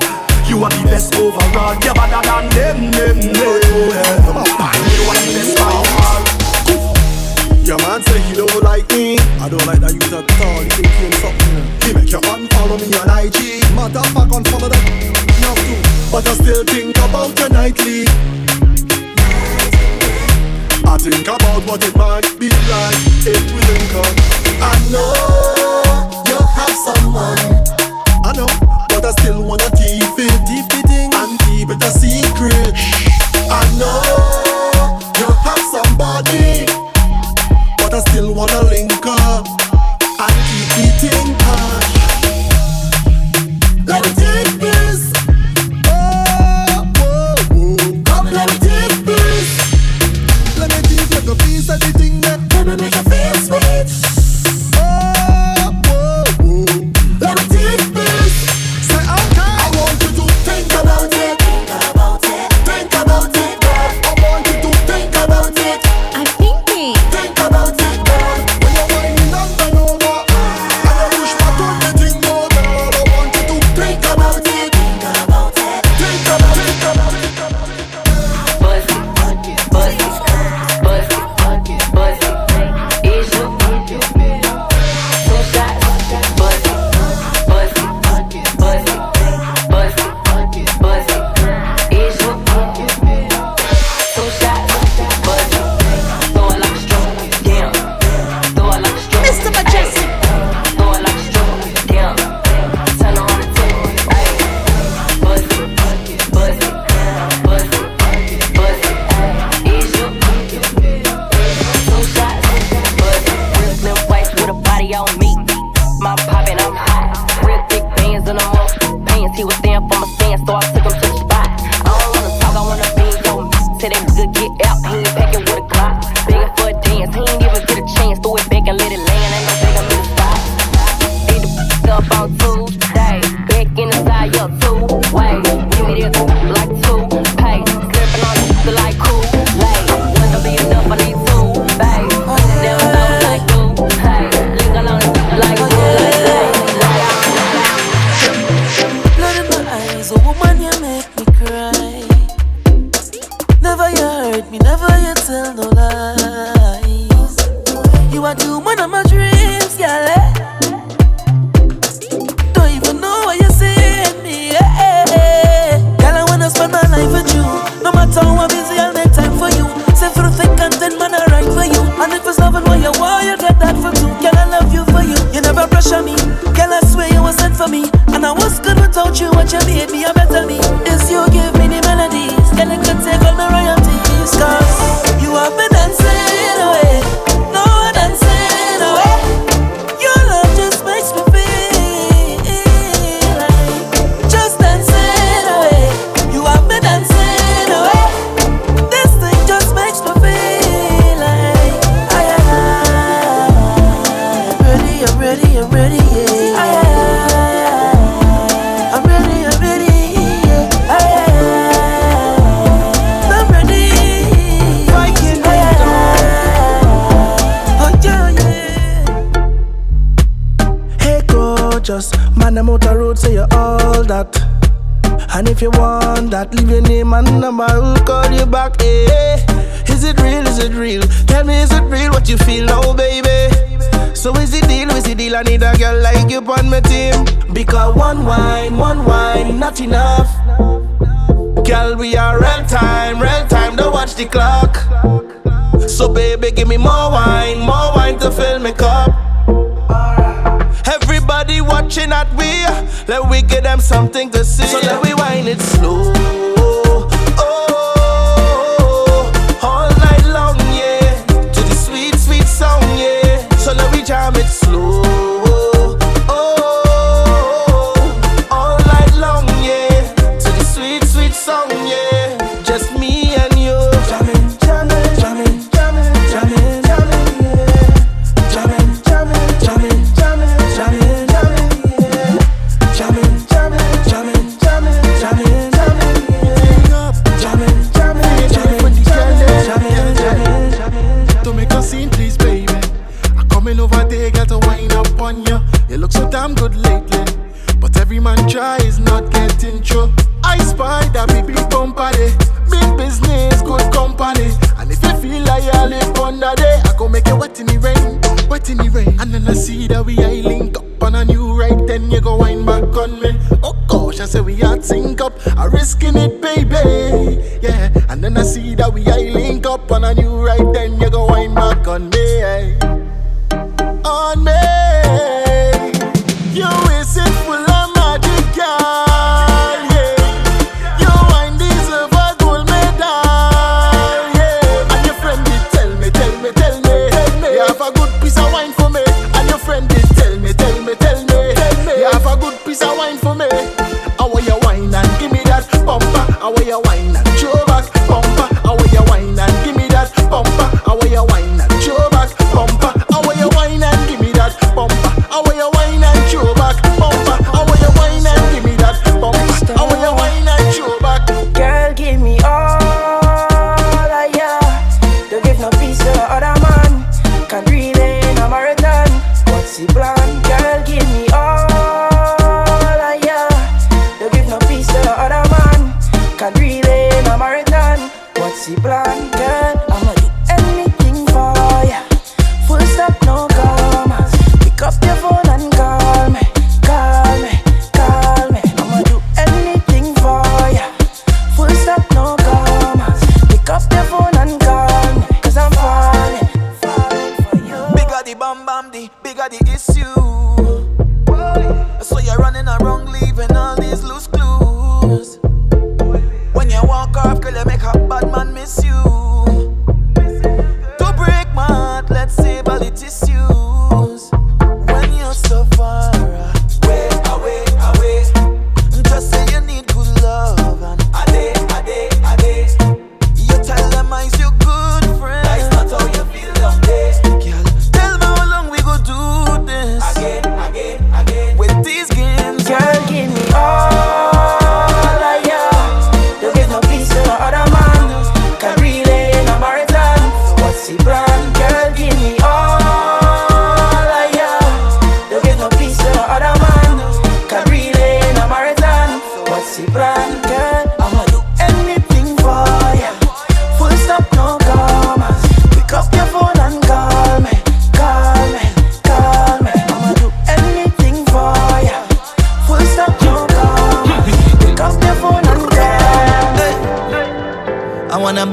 You are the best overall. You're better than them, them, them. Your man say he don't like me. I don't like that you at all. He think he something. He make your unfollow me on IG. Motherfucker, unfollow that. You have. But I still think about you nightly. I think about what it might be like if we link up. I know you have someone. I know, but I still wanna keep it, keep it in, and keep it a secret. I know you have somebody still wanna link.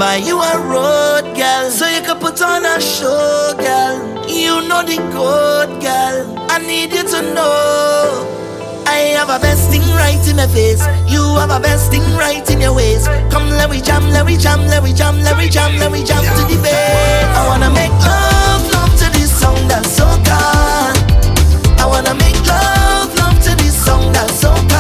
buy you a road, girl. So you can put on a show, girl. You know the code, girl. I need you to know. I have a best thing right in my face. You have a best thing right in your ways. Come, let me jam, let me jam, let me jam, let me jam, let me jam to the bed. I wanna make love, love to this song that's so good. I wanna make love, love to this song that's so good.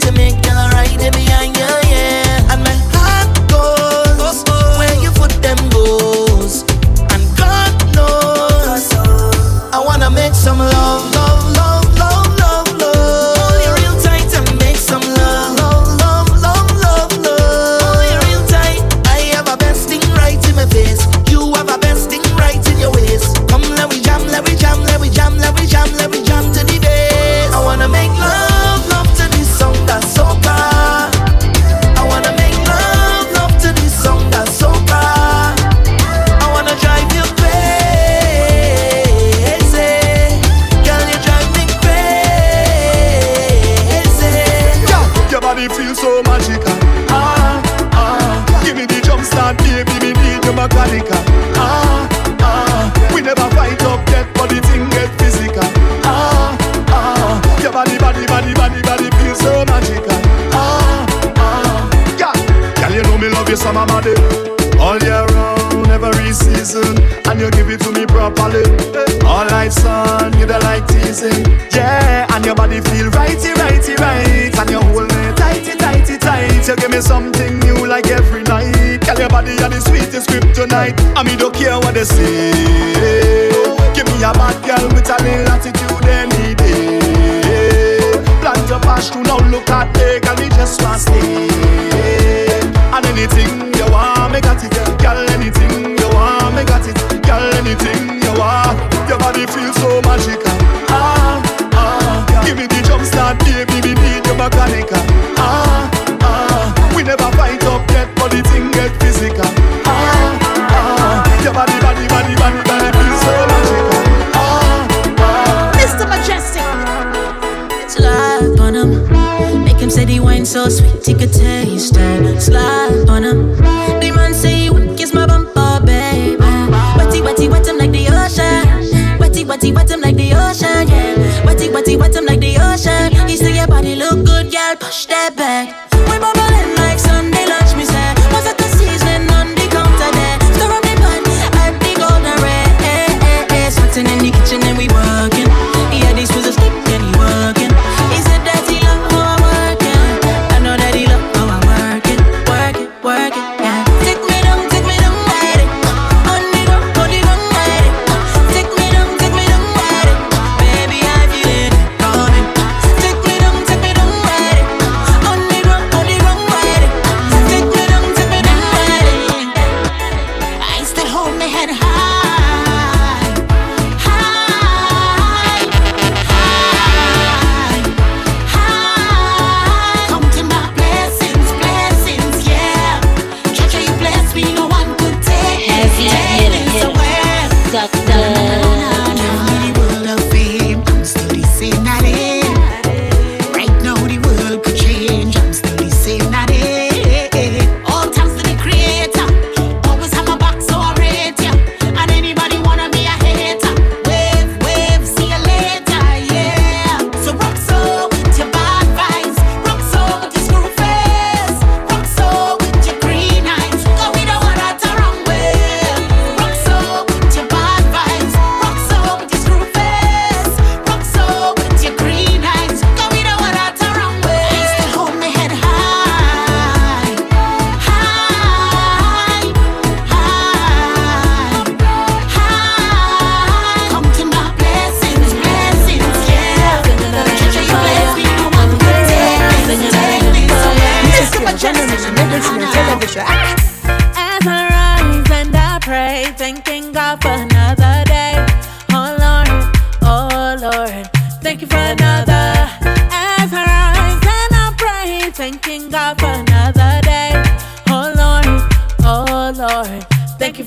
To make. right. I mean, don't care what they say.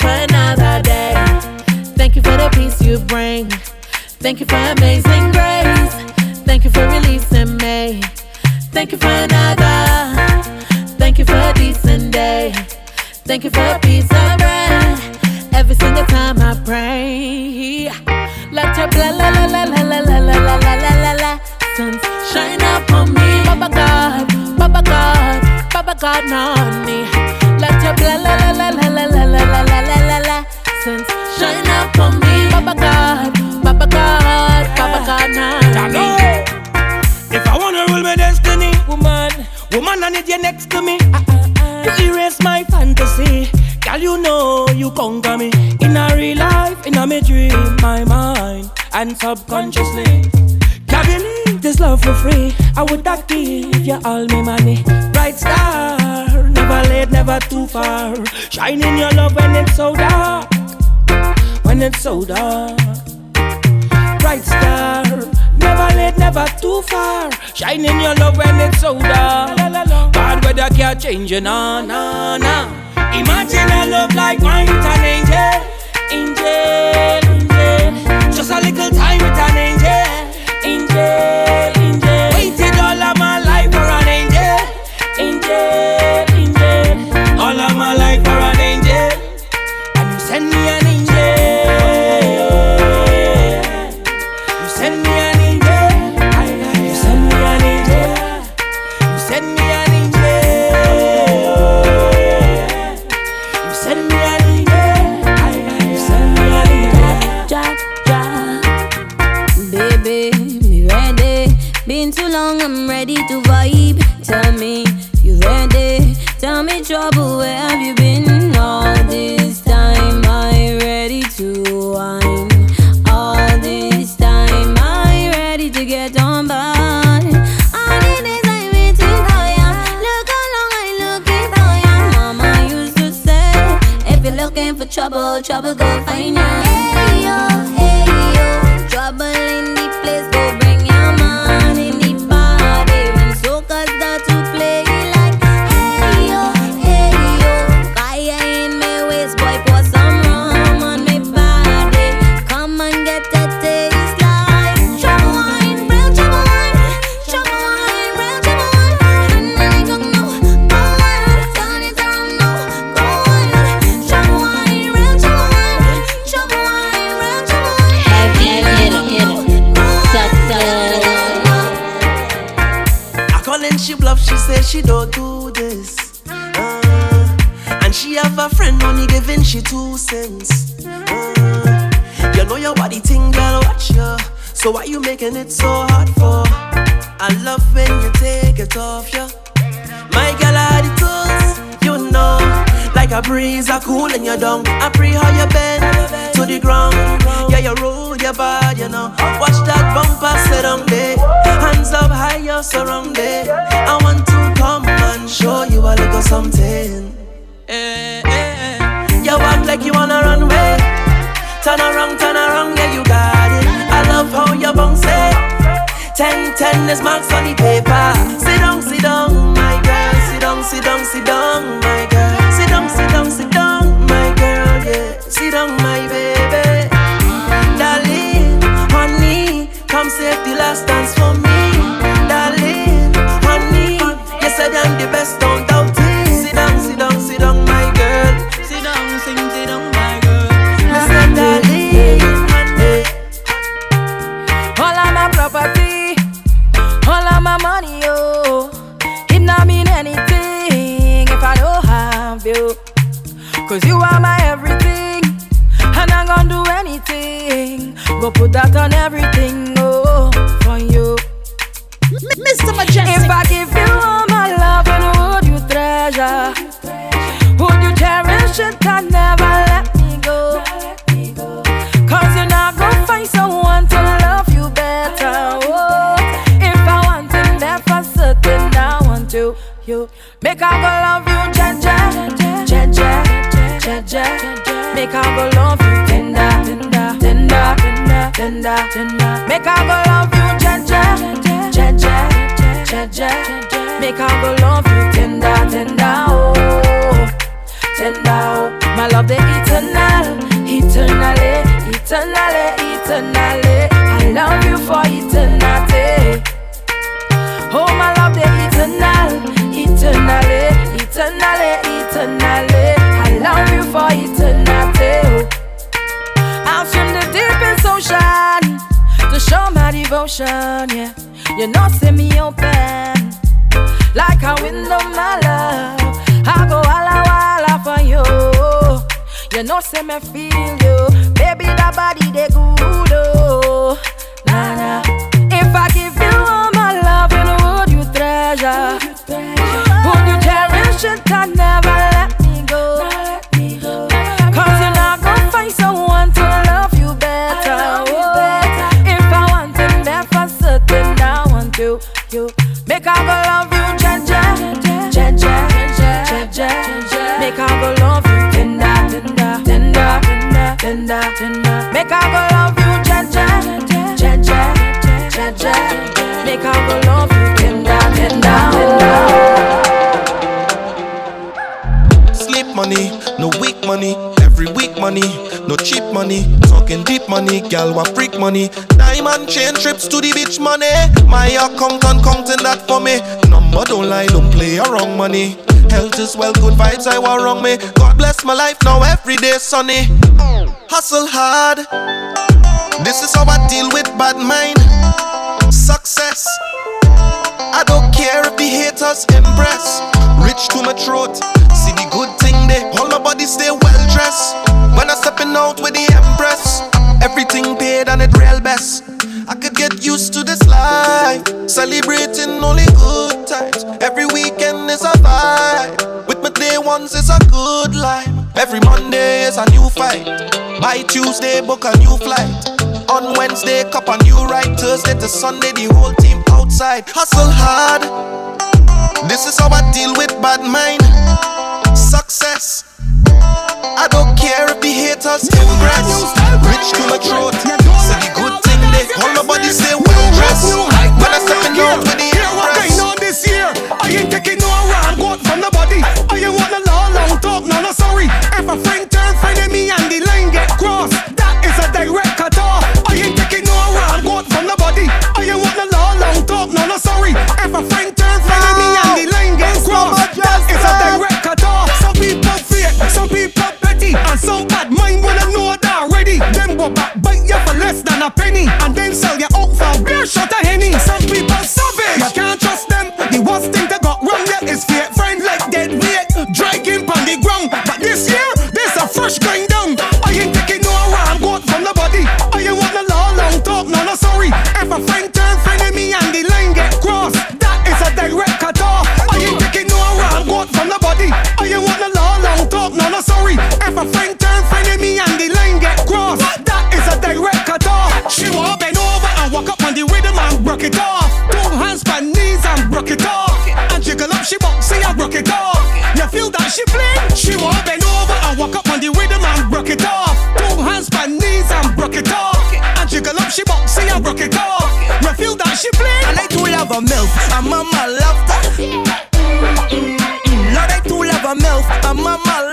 for another day. Thank you for the peace you bring. Thank you for amazing grace. Thank you for releasing me. Thank you for another. Thank you for a decent day. Thank you for a piece of bread. Every single time I pray. Let your blah la la la la la la la la la la la sun shine upon me. Baba God, Baba God rubber garden on me. Let your bla la la la la la la la la la la la sense shine up on me. Baba God, Baba God, Baba God on me. If I wanna rule my destiny, woman, woman, I need you next to me. Uh. To erase my fantasy, girl, you know you conquer me. In a real life, in a me dream, my mind and subconsciously, can believe this love for free. I would not give you all my money. Bright star, never late, never too far. Shining your love when it's so dark. When it's so dark. Bright star, never late, never too far. Shining your love when it's so dark. Bad weather can't change you, nah, nah, nah. Imagine a love like mine with an angel. Angel, angel. Just a little time with an angel. Yeah. trouble, where have you been all this time? I ready to whine. All this time, I ready to get on by. Looking for trouble, trouble, go find ya. Say she don't do this. Uh, and she have a friend only giving she two cents. Uh, you know your body thing, girl, watch ya. So why you making it so hard for? I love when you take it off, yeah. My girl, are the tools, you know. Like a breeze, I cool in your down. I pray how you bend to the ground. Yeah, you roll your body, you know. Watch that bumper sit on there. Hands up high, you're surrounded. I want show you a little something. Eh, eh, eh. You walk like you wanna run away. Turn around, turn around, yeah, you got it. I love how you bounce it. Ten, ten is marks on the paper. Sit down, sit down, my girl. Sit down, sit down, sit down, my girl. Sit down, sit down, sit down, my girl. Yeah, sit down, my baby. Darling, honey, come save the last dance for me. The best, don't doubt it. Sit down, sit down, sit down, my girl. Sit down, sing, sit down, my girl. Listen, darling. All of my property, all of my money, oh. It not mean anything if I don't have you. Cause you are my everything, and I'm gonna do anything. Go put that on everything, oh, for you. Mr. Mejustik. If I give cherish it never let me go? Cause you're not gonna find someone to love you better. Oh, if I want him there for certain, I want you. You make I go love you, Jaja, Jaja, Jaja. Make I go love you, tender, tender, tender, tender. Make I go love you, Jaja, Jaja, Jaja. Make I go love you, tender, tender, tender, oh. My love, the eternal, eternally, eternally, eternally. I love you for eternity. Oh, my love, the eternal, eternally, eternally, eternally. I love you for eternity. I'll swim the deepest ocean to show my devotion. Yeah, you know, see me open like a window, my love. I go walla walla you. You know, see me feel you, baby. That body they good, oh, nah nah. If I give you all my love, and would you treasure? Would you cherish it and never let me go? Make I go love you, Jaja, Jaja, Jaja. Make I go love you, tender, tender, tender. Sleep money, no weak money. Every week money, no cheap money. Talking deep money, gal want freak money. Diamond chain trips to the beach money. My accountant counting that for me. Number don't lie, don't play around money. Health is well, good vibes I want wrong me. God bless my life now, every day sunny. Hustle hard. This is how I deal with bad mind. Success. I don't care if the haters impress. Rich to my throat. See the good thing they All my body stay well dressed. When I stepping out with the empress. Everything paid and it real best. I could get used to this life. Celebrating only good times. Every weekend is a vibe. With my day ones, it's a good life. Every Monday is a new fight. By Tuesday, book a new flight. On Wednesday, cup a new ride. Thursday to Sunday, the whole team outside. Hustle hard. This is how I deal with bad mind. Success. I don't care if the haters impress. Rich to my throat. So the good thing they all my body say well dressed. When I stepping out with the Hear what going on this year? I ain't taking no no sorry. If a friend turn friend of me and the line get crossed, that is a direct cut off. I ain't taking no wrong goat from nobody. I ain't wanna law long talk, no no sorry. If a friend turn friend of me and the line get crossed, that is a direct cut off. Some people fake, some people petty, and some bad mind wanna know that already. Them go back bite you for less than a penny, and then sell you out for a beer shot of henny. Some people savage, a going down. I ain't taking no wrong goat from nobody. I ain't wanna law long talk, no no sorry. If a friend turn friend of me and the line get crossed, that is a direct cut off. Oh. I ain't taking no wrong goat from nobody. I ain't wanna law long talk, no no sorry. If a friend turn friend of me and the line get crossed, that is a direct cut off. Oh. She wanna bend over and walk up on the rhythm and broke it off. Two hands by knees and broke it off. And jiggle up, she box, see I broke it off. Love a milf, and mama loved her. Mm-mm-mm. Lord, I too love a milf, mama loved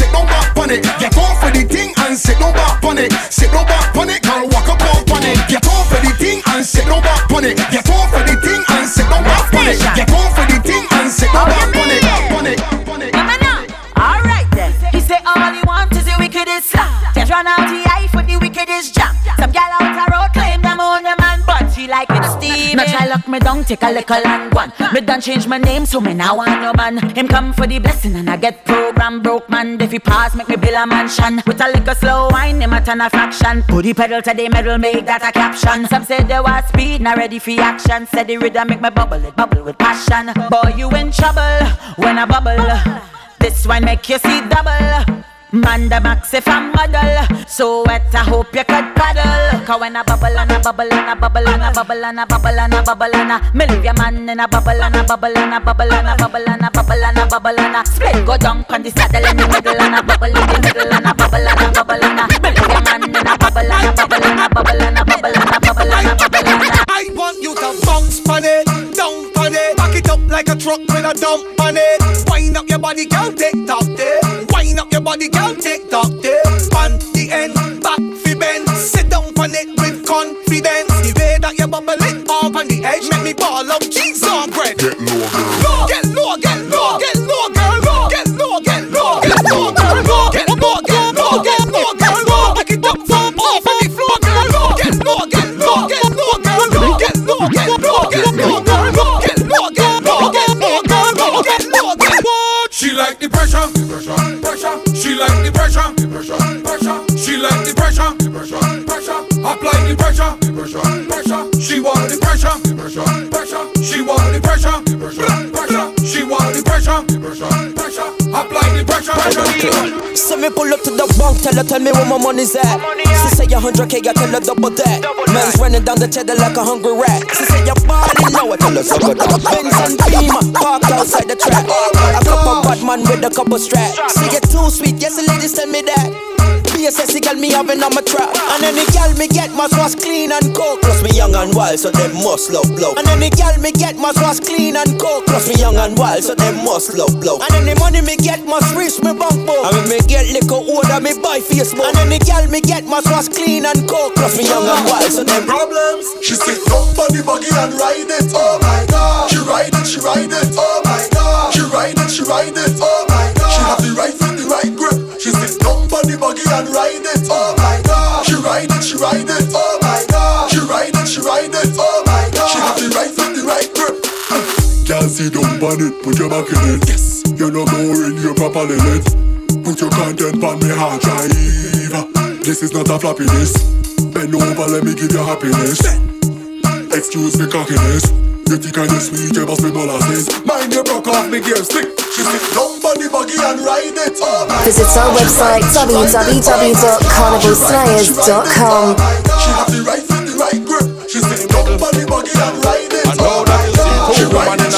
sit down back on it. Get off for the thing and sit down back on it. Sit down back on it, girl, walk up on it. Get off for the thing and sit down back on it. Get off for the thing and sit down back on it. Get off for the thing and sit down back on it. On it, on it. Alright then. He say all he wants is the wickedest slam. Uh, just run out the like it steamy. Now try lock me down, take a little and one. Me done change my name, so me now want no man. Him come for the blessing and I get program broke man. If he pass, make me build a mansion. With a little slow wine, him a turn a fraction. Put the pedal to the metal, make that a caption. Some say there was speed, not ready for action. Said the rhythm make me bubble, it bubble with passion. Boy, you in trouble when I bubble. This one make you see double. Man the max if I'm model So wet I hope you could paddle Cause when I bubble and I bubble and I bubble and I bubble and I bubble and I bubble and I Me leave your man in a bubble and I bubble and I bubble and I bubble and I bubble and I bubble and I Split go down on the saddle in the middle and I bubble in the middle and I bubble and I bubble and I Me leave your man in a bubble and I bubble and I bubble and I bubble and I bubble and I bubble and I I want you to bounce on it, down on it, back it up like a truck with a dump on it. Wind up your body, girl, take top there. Up your body, girl, take top there. On the end, back fi bend, sit down on it with confidence. The way that you bubble it up on the edge, make me ball up cheese on bread. Get low, girl. Get low, get low, get So me pull up to the bank, tell her, tell me where my money's at. She say a hundred K, I tell her double that. Man's running down the cheddar like a hungry rat. She say your body know I tell her suck it up. Benz and Beamer, park outside the track. A couple bad man with a couple straps. She get too sweet, yes the ladies tell me that. A sexy girl, me having on my trap. And any girl me get must wash clean and cook. Plus me young and wild, so them must love blow. And any girl me get must wash clean and cook. Plus me young and wild, so them must love blow. And any money me get must reach me bank book. And when me get liquor order, me buy Facebook. And any girl me get must wash clean and cook. Plus me young and wild, so them problems. She sit up on the buggy and ride it. Oh my god. She ride it, she ride it. Oh my god. She ride it, she ride it. Oh my god. She have the right foot, the right grip. On the buggy and ride it. Oh my god. She ride it, she ride it. Oh my god. She ride it, she ride it. Oh my god. She have the right foot, the right grip. Sit down on it, put your back in it. Yes. You're not more in your proper limit. Put your content on me hard drive. This is not a floppy. Bend over, let me give you happiness. Excuse me cockiness. You think I just sweet, you must be molasses. Mind you broke off me gear stick. She sit down on the buggy and ride it. Oh my Visit our website www.carnivalslayers.com. She have the right foot, the right grip. She sit down on the buggy and ride it. I know that you see two woman in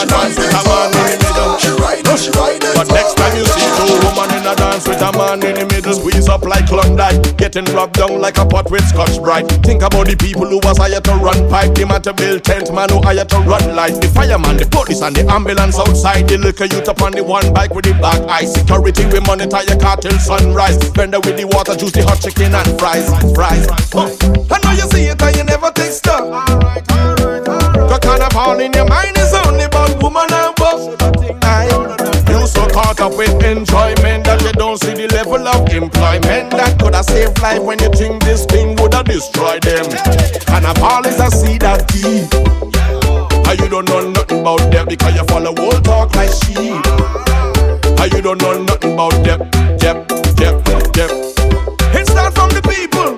But next time you see two woman in a dance with a man in the middle, squeeze up like Klondike, getting rubbed down like a pot with Scotch Brite. Think about the people who was hired to run pipe, the man to build tent, man who hired to run light, the fireman, the police and the ambulance outside, the liquor youth on the one bike with the black eye, security we monitor your car till sunrise, vendor with the water juice, the hot chicken and fries, fries. Huh. I know you see it and you never take stock. The carnival in your mind is only about woman and boss. Up with enjoyment that you don't see the level of employment that could have saved life when you think this thing would have destroyed them. Carnival is a seed of deep. And you don't know nothing about them because you follow old talk like sheep. And you don't know nothing about them. Yep, yep, yep. It start from the people.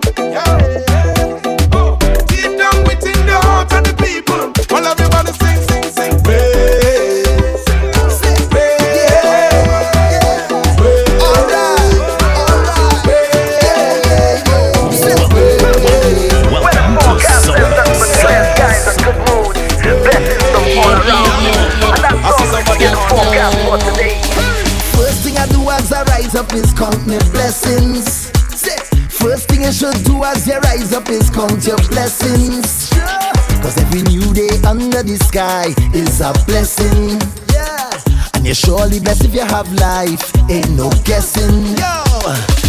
Count my blessings. First thing you should do as you rise up is count your blessings. Cause every new day under the sky is a blessing. And you're surely blessed if you have life, ain't no guessing.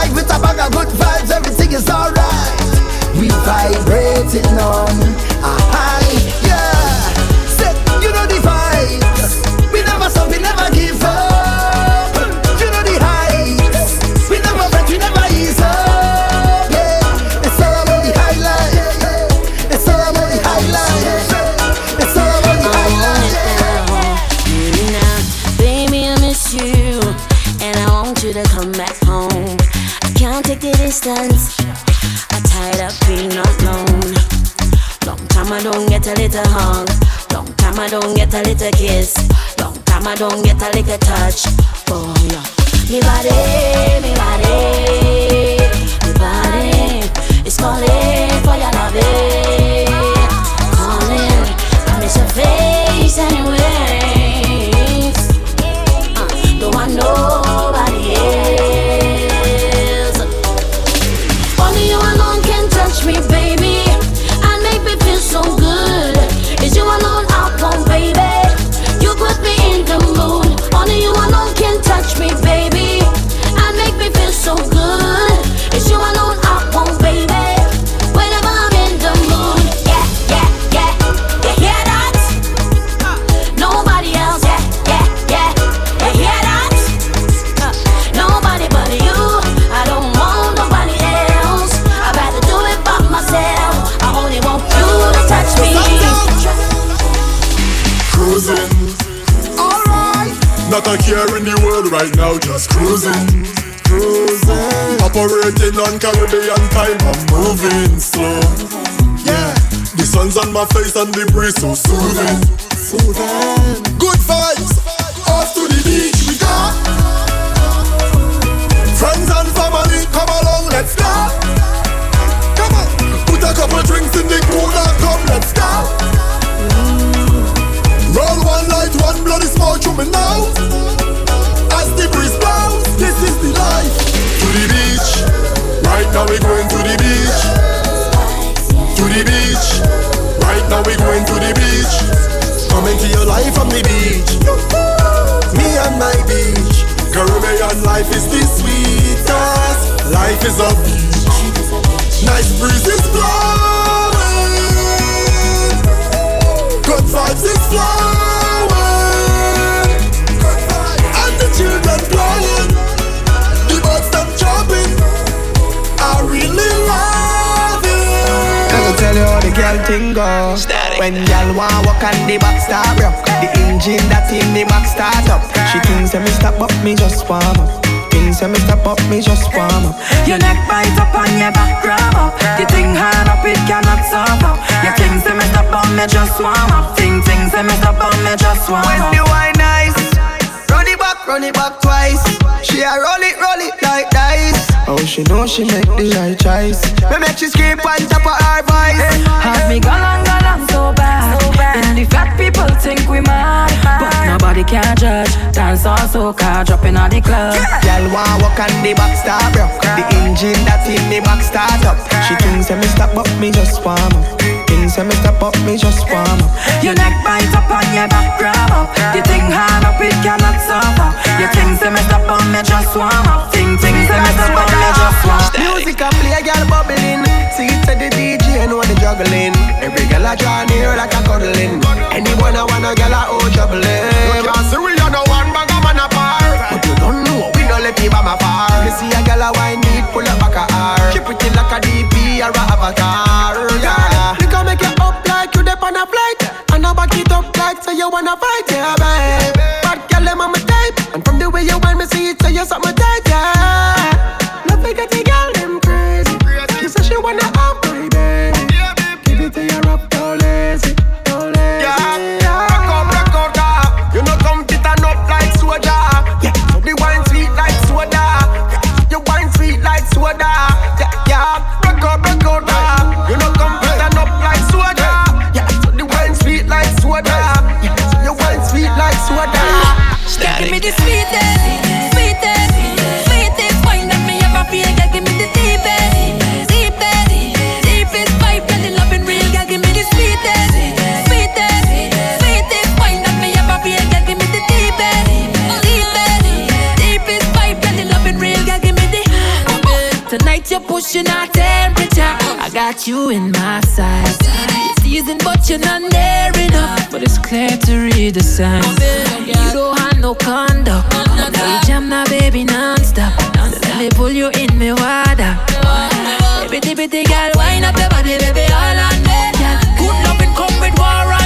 life with a bag of good vibes. Everything is alright. We vibrating on a high. Yeah, say you know the vibes. We never stop, we never give up. You know the heights. We never break, we never ease up. Yeah, it's all about the highlight. It's all about the highlight. It's all about the highlight. Really now, baby, I miss you, and I want you to come back distance. I tired of being alone. Long time I don't get a little hug. Long time I don't get a little kiss. Long time I don't get a little touch. Oh yeah, me body, me body, me body is calling for your loving. Eh. Calling, I miss your face anyways. Cruising. Cruising. Operating on Caribbean time, I'm moving slow. Yeah. The sun's on my face and the breeze so soothing. Soothing. Good vibes. Off to the beach we go. Friends and family, come along, let's go. Come on. Put a couple drinks in the cooler, come, let's go. Roll one light, one bloody smoke through me now. The blows, this is the life. To the beach, right now we're going to the beach. To the beach, right now we're going to the beach. Come into your life from the beach. Me and my beach, Caribbean life is the sweetest. Life is a beach. Nice breezes blowing. Good vibes is flowing. Girl thing go. When girl want walk on the back start rock, the engine that in the back start up. She thinks that me stop up, me just warm up. Thinks that me stop up, me just warm up. Your neck bite up and your back grab up. The thing hard up, it cannot stop up. Your things say me stop on me just warm up. Thing things say me stop on me just warm up. When up. the wine nice, run it back, run it back twice. She a roll it, roll it like dice. Oh, she know she make the right choice. Me make she scream on top of her voice. Have me galang galang so bad. And the fat people think we mad, but nobody can judge. Dance or soca, dropping on the club. Girl want walk on the back start rock. The engine that in the back start up. She thinks that me stop but me just warm up. Thinks that me stop up, me just warm up. Your neck bite up and your back grab up. The thing hard up, it cannot suffer. Your things say me stop on me just warm up. Thing things say me stop on me just warm up. Music a play, a girl bubbling. See it to the DJ, know the juggling. Every girl a draw near like a cuddling. Anyone I wanna girl a oh troubling. You can't see we are no one bag of man apart. But you don't know we don't let people my far. You see a girl a wine need pull up back a R. She pretty like a DP or a avatar. Back it up like so you wanna fight, yeah, babe. Bad girl, on my type. And from the way you want me see it, so you're something tight, yeah. Got you in my sights. It's season, but you're not near enough. But it's clear to read the signs. You don't have no conduct. Now you jam now, baby, non-stop. Let me pull you in me water. Bitty bitty girl, wind up your body, baby, all on me. Good loving come with warranty.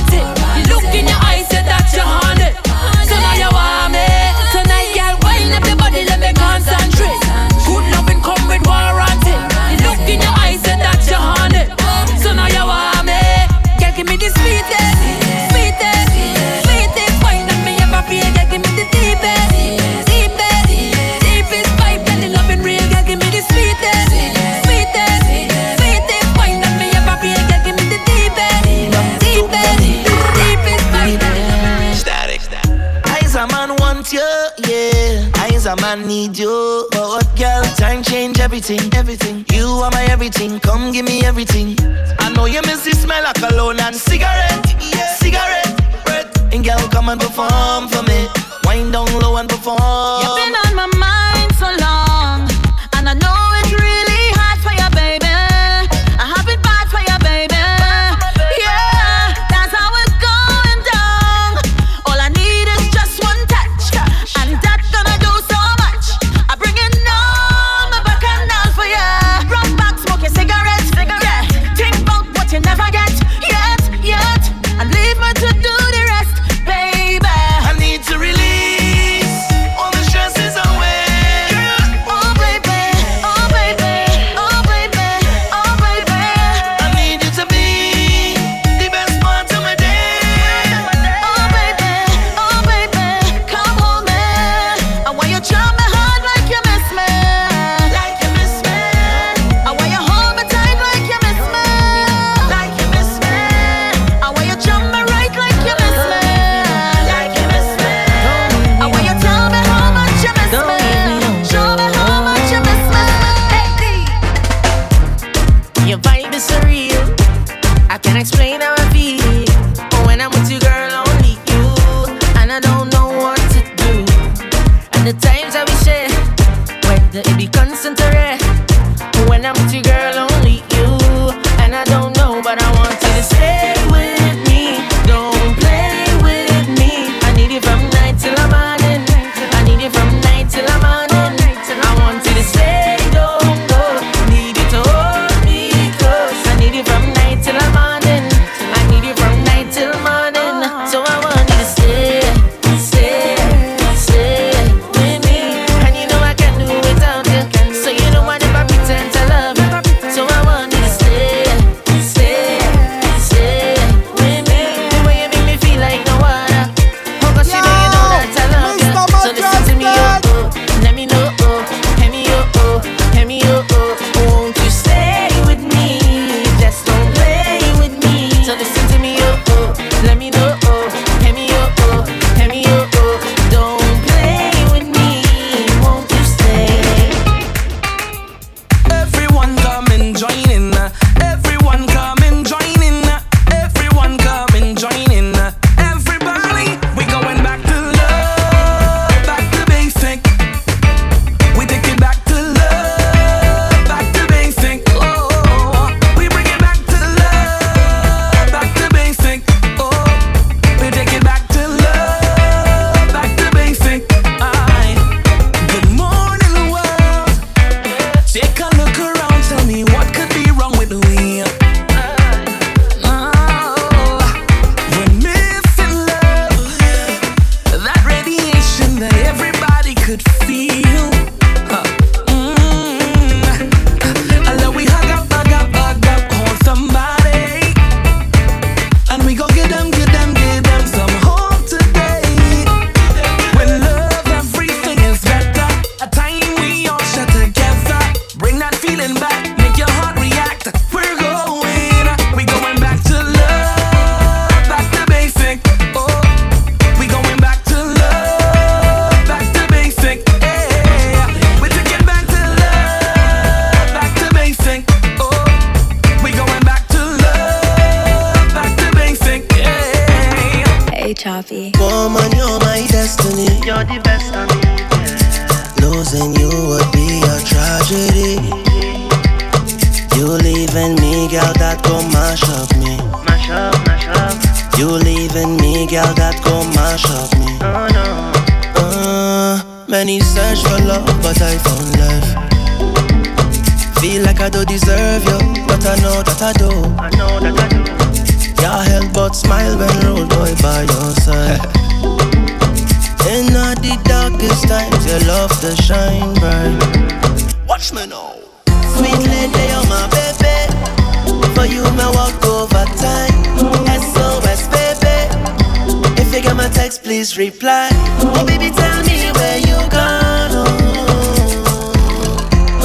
text, please reply. Oh, baby, tell me where you gone.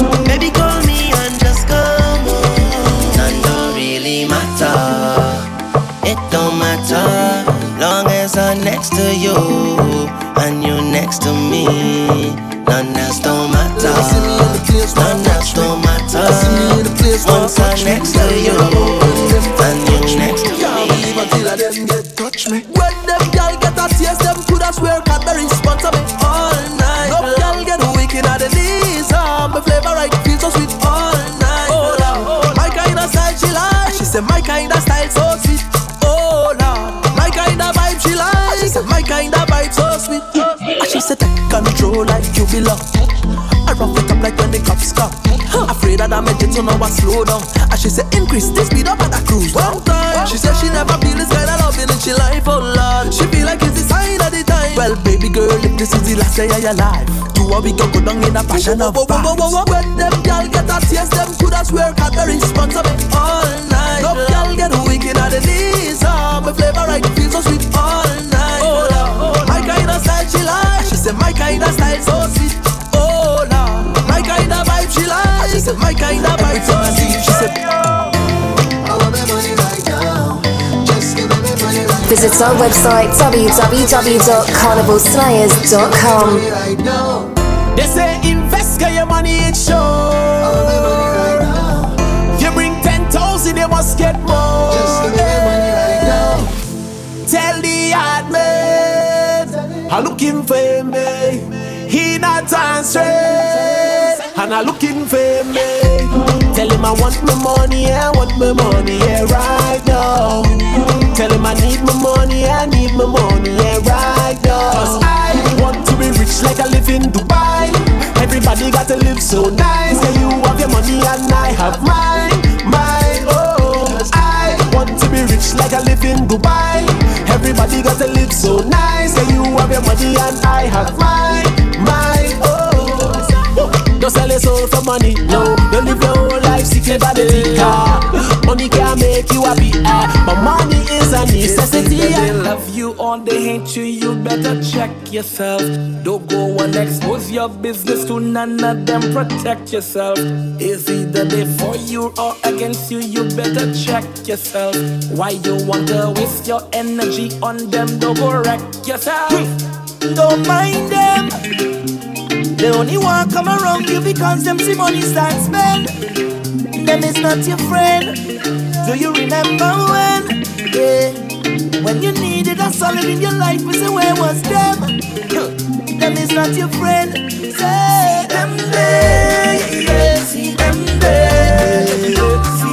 Oh, baby, call me and just come. Oh, none don't really matter. It don't matter. Long as I'm next to you and you next to me. None else don't matter. None else don't matter. Once I'm next to you and you next to me. Say take control like you belong. I rough it up like when the cops come. Afraid that I make it, so now I slow down. And she say, increase the speed up and I cruise down. One time, she said she never feel this kind of loving and she life, oh lord. She feel like it's the sign of the time. Well, baby girl, if this is the last day of your life, do what we can go down in a passion of vibes. When them girl get us, yes, them could as work at the responsible all night. No girl get wicked at the knees. Uh, oh, my flavor right feels so sweet all night. Oh, oh, oh, my kind of style she like said my kind of style so sweet. Oh la, my kind of vibe she. She said my kind of vibe so sweet. She said. Visit our website www.carnivalslayers.com. They say invest your money in show. I looking for me. Eh. He not answering, and I looking for me. Eh. Tell him I want my money, I want my money, yeah, right now. Tell him I need my money, I need my money, yeah, right now. Cause I want to be rich like I live in Dubai. Everybody got to live so nice. Yeah, you have your money and I have mine, mine. Oh, I want to be rich like I live in Dubai the body got to live so nice. Yeah, you have your money and I have mine, mine. Oh, don't sell your soul for money. No, don't live your whole life seeking by the car. Money can make you happy, eh, but money necessity. They love you or they hate you, you better check yourself. Don't go and expose your business to none of them. Protect yourself. Is either they for you or against you, you better check yourself. Why you want to waste your energy on them? Don't go wreck yourself. Don't mind them. They only want come around you because them see money start spend. Them is not your friend. Do you remember when? Yeah. When you needed a solid in your life, we say where was them? them is not your friend. Say them there, yeah. see them there. Yeah.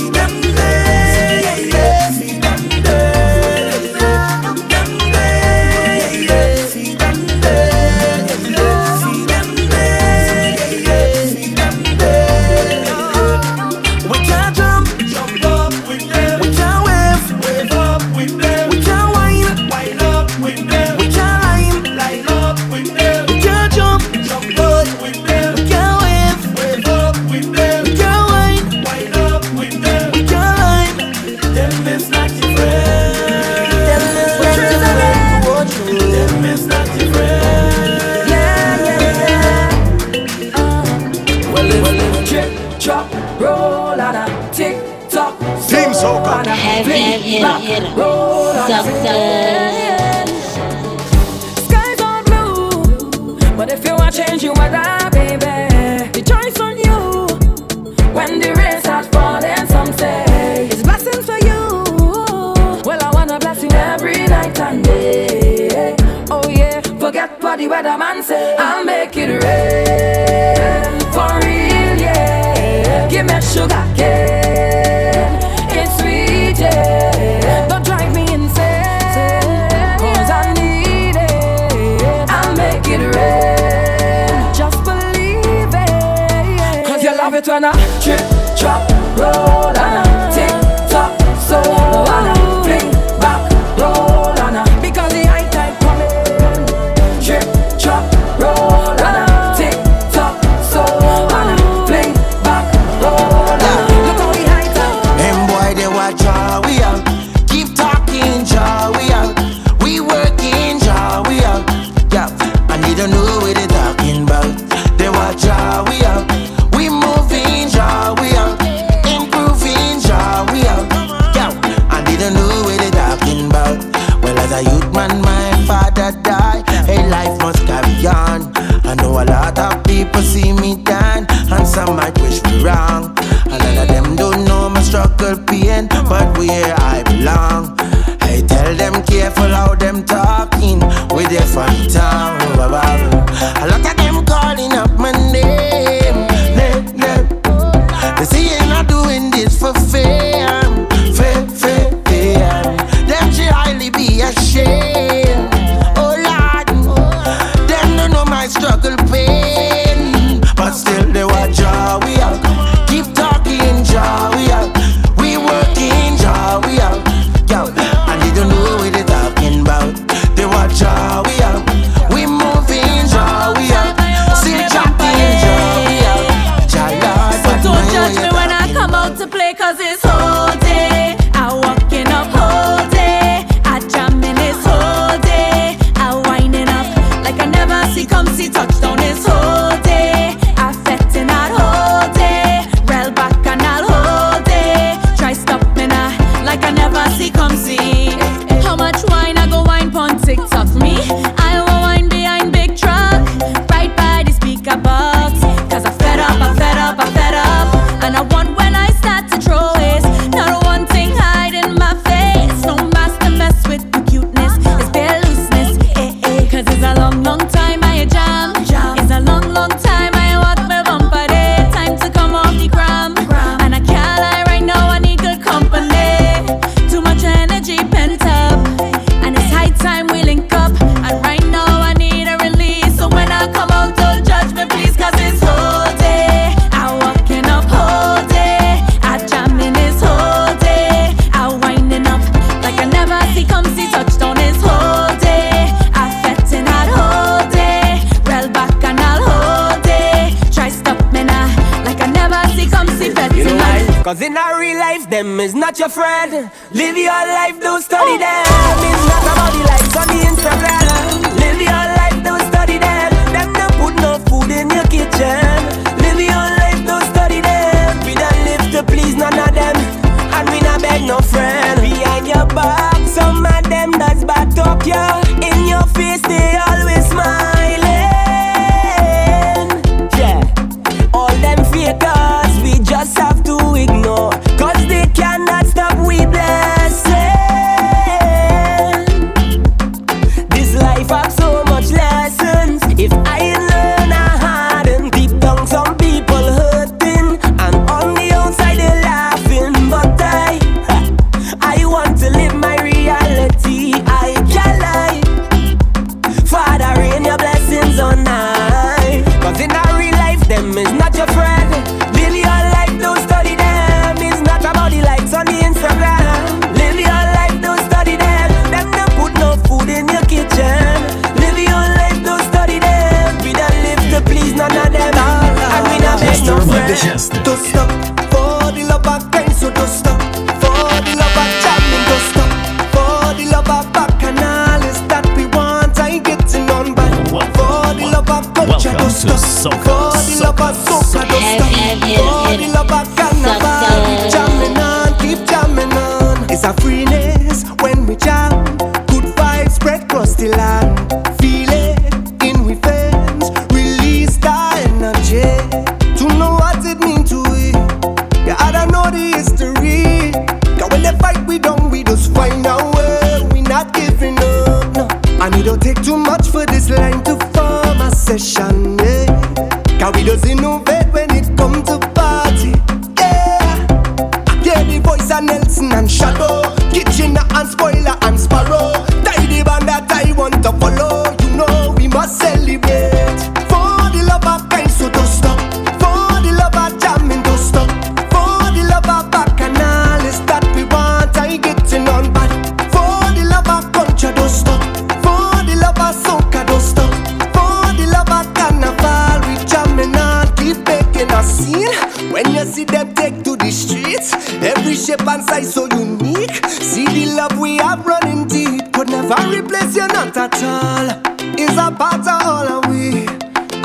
apart are all and we.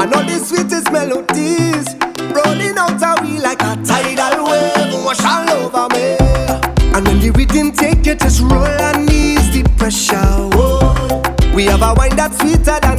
And all the sweetest melodies rolling out of we like a tidal wave wash all over me. And when the rhythm take it, just roll and ease the pressure. Whoa. We have a wine that's sweeter than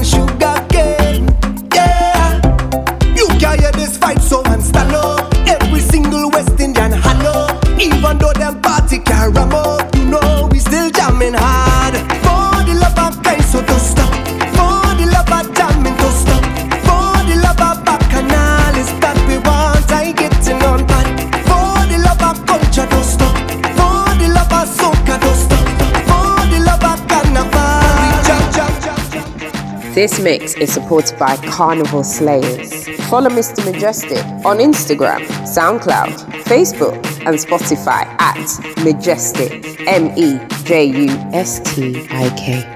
This mix is supported by Carnival Slayers. Follow Mr. Mejustik on Instagram, SoundCloud, Facebook, and Spotify at Mejustik, M E J U S T I K.